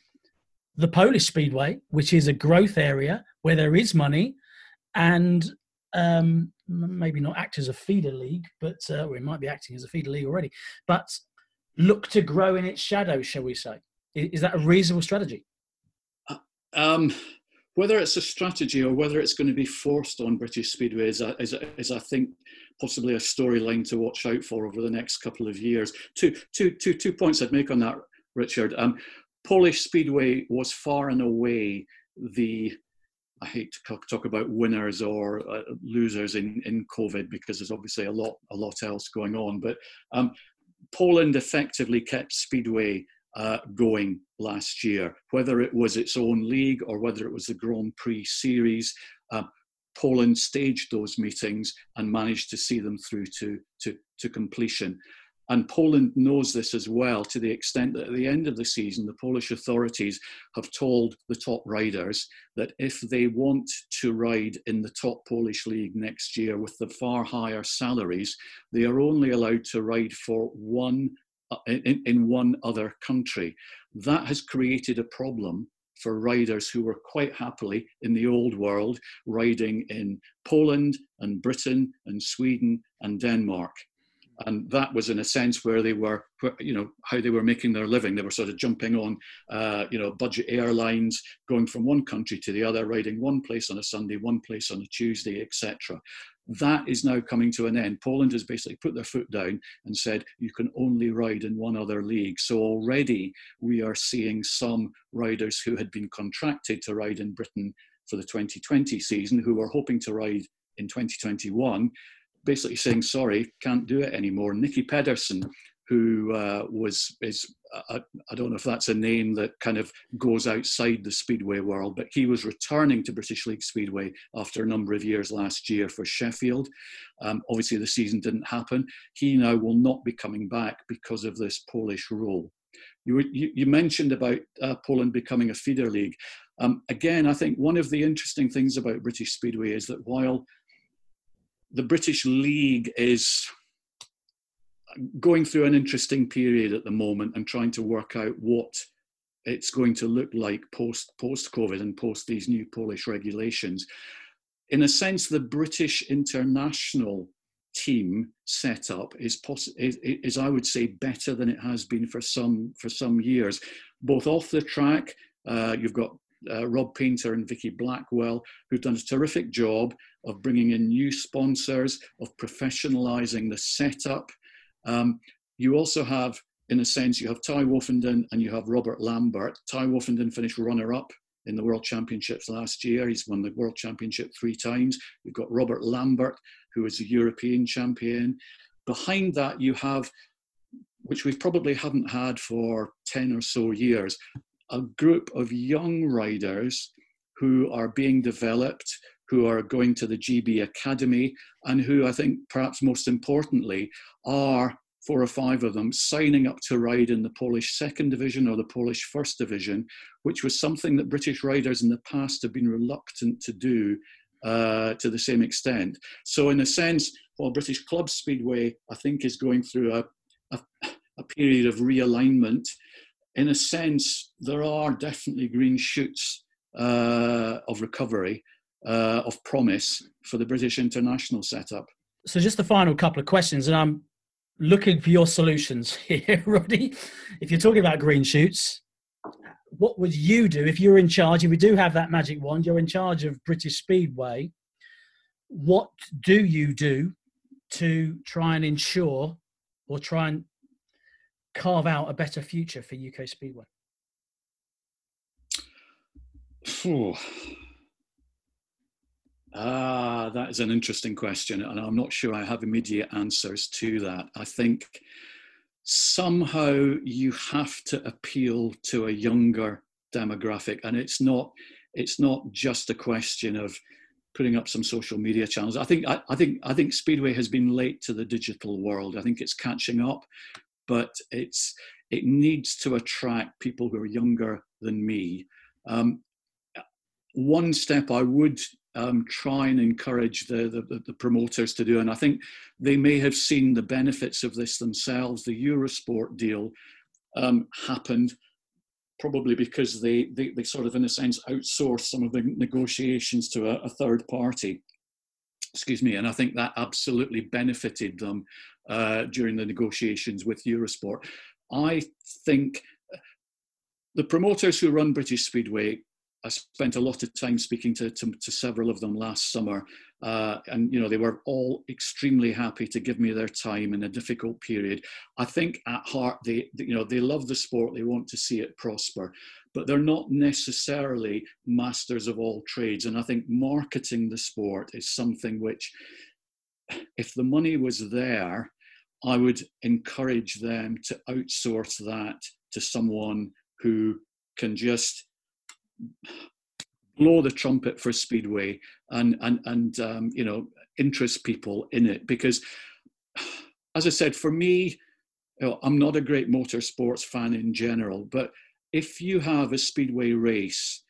the Polish Speedway, which is a growth area where there is money, and um, maybe not act as a feeder league, but uh, might be acting as a feeder league already, but look to grow in its shadow, shall we say? Is that a reasonable strategy? Uh, um, whether it's a strategy or whether it's going to be forced on British Speedway is, a, is, a, is I think, possibly a storyline to watch out for over the next couple of years. Two, two, two, two points I'd make on that, Richard. Um, Polish Speedway was far and away the I hate to talk about winners or uh, losers in, in COVID because there's obviously a lot a lot else going on. But um, Poland effectively kept Speedway uh, going last year, whether it was its own league or whether it was the Grand Prix series. Uh, Poland staged those meetings and managed to see them through to, to, to completion. And Poland knows this as well, to the extent that at the end of the season, the Polish authorities have told the top riders that if they want to ride in the top Polish league next year with the far higher salaries, they are only allowed to ride for one in, in one other country. That has created a problem for riders who were quite happily in the old world riding in Poland and Britain and Sweden and Denmark and that was in a sense where they were, you know, how they were making their living. They were sort of jumping on, uh, you know, budget airlines, going from one country to the other, riding one place on a Sunday, one place on a Tuesday, etc. That is now coming to an end. Poland has basically put their foot down and said you can only ride in one other league. So already we are seeing some riders who had been contracted to ride in Britain for the 2020 season who were hoping to ride in 2021 basically saying sorry can't do it anymore Nicki Pedersen who uh, was is I, I, don't know if that's a name that kind of goes outside the speedway world, but he was returning to British League Speedway after a number of years last year for Sheffield. Um, obviously, the season didn't happen. He now will not be coming back because of this Polish rule. You, you, you mentioned about uh, Poland becoming a feeder league. Um, again, I think one of the interesting things about British Speedway is that while the British League is going through an interesting period at the moment and trying to work out what it's going to look like post post COVID and post these new Polish regulations. In a sense, the British international team setup is, poss- is, is, I would say, better than it has been for some for some years, both off the track. Uh, you've got uh, Rob Painter and Vicky Blackwell, who've done a terrific job of bringing in new sponsors, of professionalizing the setup. Um, you also have, in a sense, you have Tai Woffinden and you have Robert Lambert. Tai Woffinden finished runner up in the World Championships last year. He's won the World Championship three times. You've got Robert Lambert, who is a European champion. Behind that, you have, which we probably haven't had for 10 or so years, a group of young riders who are being developed, who are going to the GB Academy, and who I think perhaps most importantly are four or five of them signing up to ride in the Polish second division or the Polish first division, which was something that British riders in the past have been reluctant to do uh, to the same extent. So, in a sense, while British Club Speedway, I think, is going through a, a, a period of realignment, in a sense, there are definitely green shoots uh, of recovery, uh, of promise for the British international setup. So, just the final couple of questions, and I'm looking for your solutions here, Roddy. If you're talking about green shoots, what would you do if you're in charge? If we do have that magic wand, you're in charge of British Speedway. What do you do to try and ensure or try and carve out a better future for UK Speedway? Ah, that is an interesting question, and I'm not sure I have immediate answers to that. I think somehow you have to appeal to a younger demographic, and it's not it's not just a question of putting up some social media channels. I think I, I think I think Speedway has been late to the digital world. I think it's catching up, but it's it needs to attract people who are younger than me. Um, one step I would um, try and encourage the, the, the, promoters to do, and I think they may have seen the benefits of this themselves. The Eurosport deal um, happened probably because they, they, they, sort of, in a sense, outsourced some of the negotiations to a, a third party. Excuse me, and I think that absolutely benefited them uh, during the negotiations with Eurosport. I think the promoters who run British Speedway, I spent a lot of time speaking to, to, to several of them last summer, uh, and you know they were all extremely happy to give me their time in a difficult period. I think at heart they, you know, they love the sport, they want to see it prosper, but they're not necessarily masters of all trades. And I think marketing the sport is something which if the money was there, I would encourage them to outsource that to someone who can just blow the trumpet for Speedway and and and um, you know interest people in it because, as I said, for me, you know, I'm not a great motorsports fan in general, but if you have a Speedway race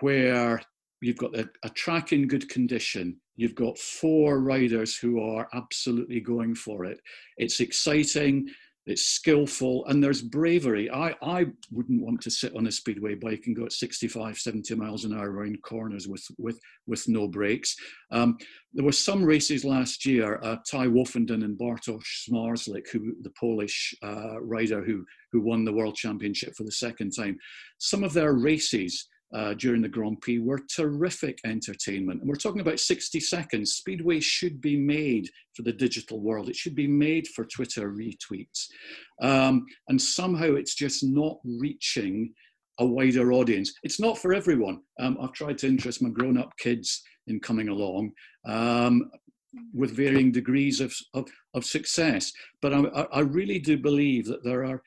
where you've got a, a track in good condition, You've got four riders who are absolutely going for it. It's exciting. It's skillful, and there's bravery. I, I wouldn't want to sit on a speedway bike and go at 65, 70 miles an hour around corners with, with, with no brakes. Um, there were some races last year, uh, Tai Woffinden and Bartosz Zmarzlik, who the Polish uh, rider who, who won the World Championship for the second time. Some of their races uh, during the Grand Prix were terrific entertainment. And we're talking about 60 seconds. Speedway should be made for the digital world, it should be made for Twitter retweets. Um, and somehow it's just not reaching a wider audience. It's not for everyone. Um, I've tried to interest my grown up kids in coming along. Um, with varying degrees of, of, of success. But I, I really do believe that there are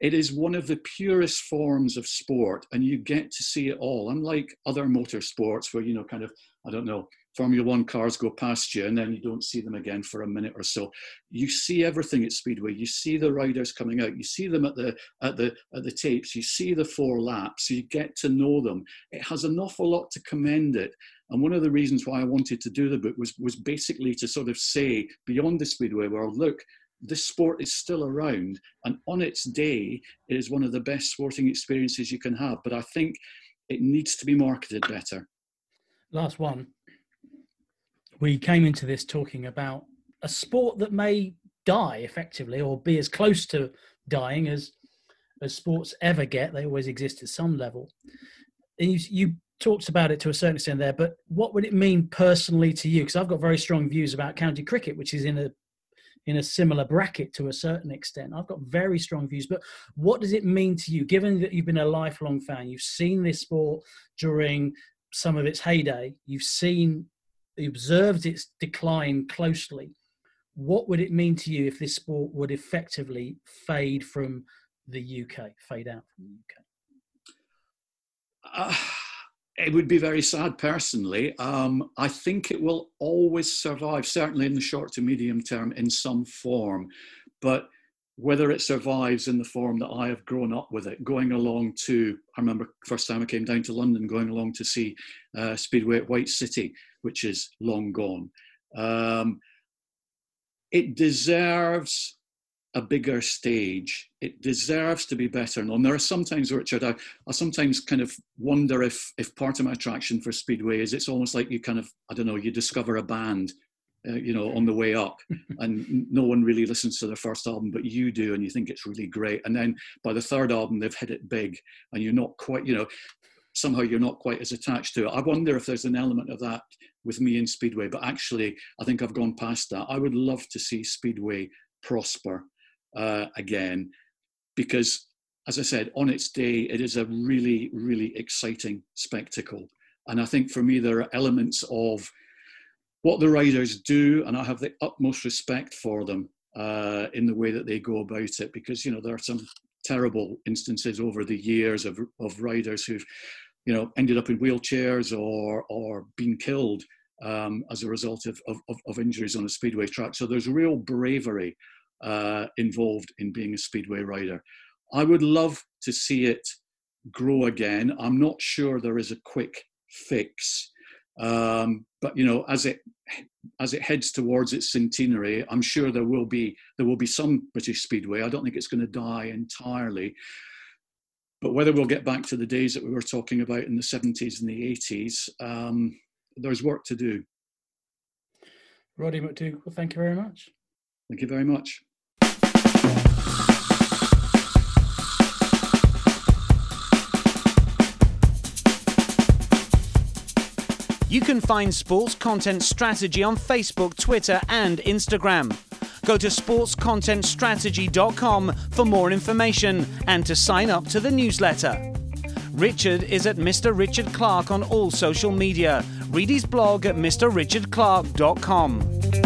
it is one of the purest forms of sport and you get to see it all unlike other motor sports where you know kind of i don't know formula one cars go past you and then you don't see them again for a minute or so. You see everything at speedway. You see the riders coming out. You see them at the at the at the tapes. You see the four laps. You get to know them. It has an awful lot to commend it. And one of the reasons why i wanted to do the book was was basically to sort of say beyond the speedway world look this sport is still around and on its day it is one of the best sporting experiences you can have but i think it needs to be marketed better. Last one. We came into this talking about a sport that may die effectively or be as close to dying as as sports ever get. They always exist at some level. And you, you talked about it to a certain extent there but what would it mean personally to you? Because i've got very strong views about county cricket which is in a in a similar bracket to a certain extent. I've got very strong views, but what does it mean to you, given that you've been a lifelong fan? You've seen this sport during some of its heyday, you've seen, observed its decline closely. What would it mean to you if this sport would effectively fade from the UK, fade out from the UK? Uh it would be very sad personally. Um, I think it will always survive, certainly in the short to medium term, in some form. But whether it survives in the form that I have grown up with it, going along to, I remember first time I came down to London, going along to see uh, Speedway at White City, which is long gone. Um, it deserves a bigger stage. It deserves to be better known. There are sometimes, Richard, I, I sometimes kind of wonder if if part of my attraction for Speedway is it's almost like you kind of, I don't know, you discover a band, uh, you know, on the way up, and no one really listens to their first album, but you do, and you think it's really great. And then by the third album, they've hit it big, and you're not quite, you know, somehow you're not quite as attached to it. I wonder if there's an element of that with me in Speedway, but actually, I think I've gone past that. I would love to see Speedway prosper uh, again, because as I said, on its day, it is a really, really exciting spectacle. And I think for me, there are elements of what the riders do, and I have the utmost respect for them uh, in the way that they go about it, because you know there are some terrible instances over the years of of riders who've you know ended up in wheelchairs or or been killed um, as a result of, of, of injuries on a speedway track. So there's real bravery uh, involved in being a speedway rider. I would love to see it grow again. I'm not sure there is a quick fix, um, but you know, as it as it heads towards its centenary, I'm sure there will be there will be some British Speedway. I don't think it's going to die entirely. But whether we'll get back to the days that we were talking about in the 70s and the 80s, um, there's work to do. Roddy McDougall, thank you very much. Thank you very much. You can find Sports Content Strategy on Facebook, Twitter, and Instagram. Go to sportscontentstrategy.com for more information and to sign up to the newsletter. Richard is at Mr. Richard Clark on all social media. Read his blog at mrrichardclark.com.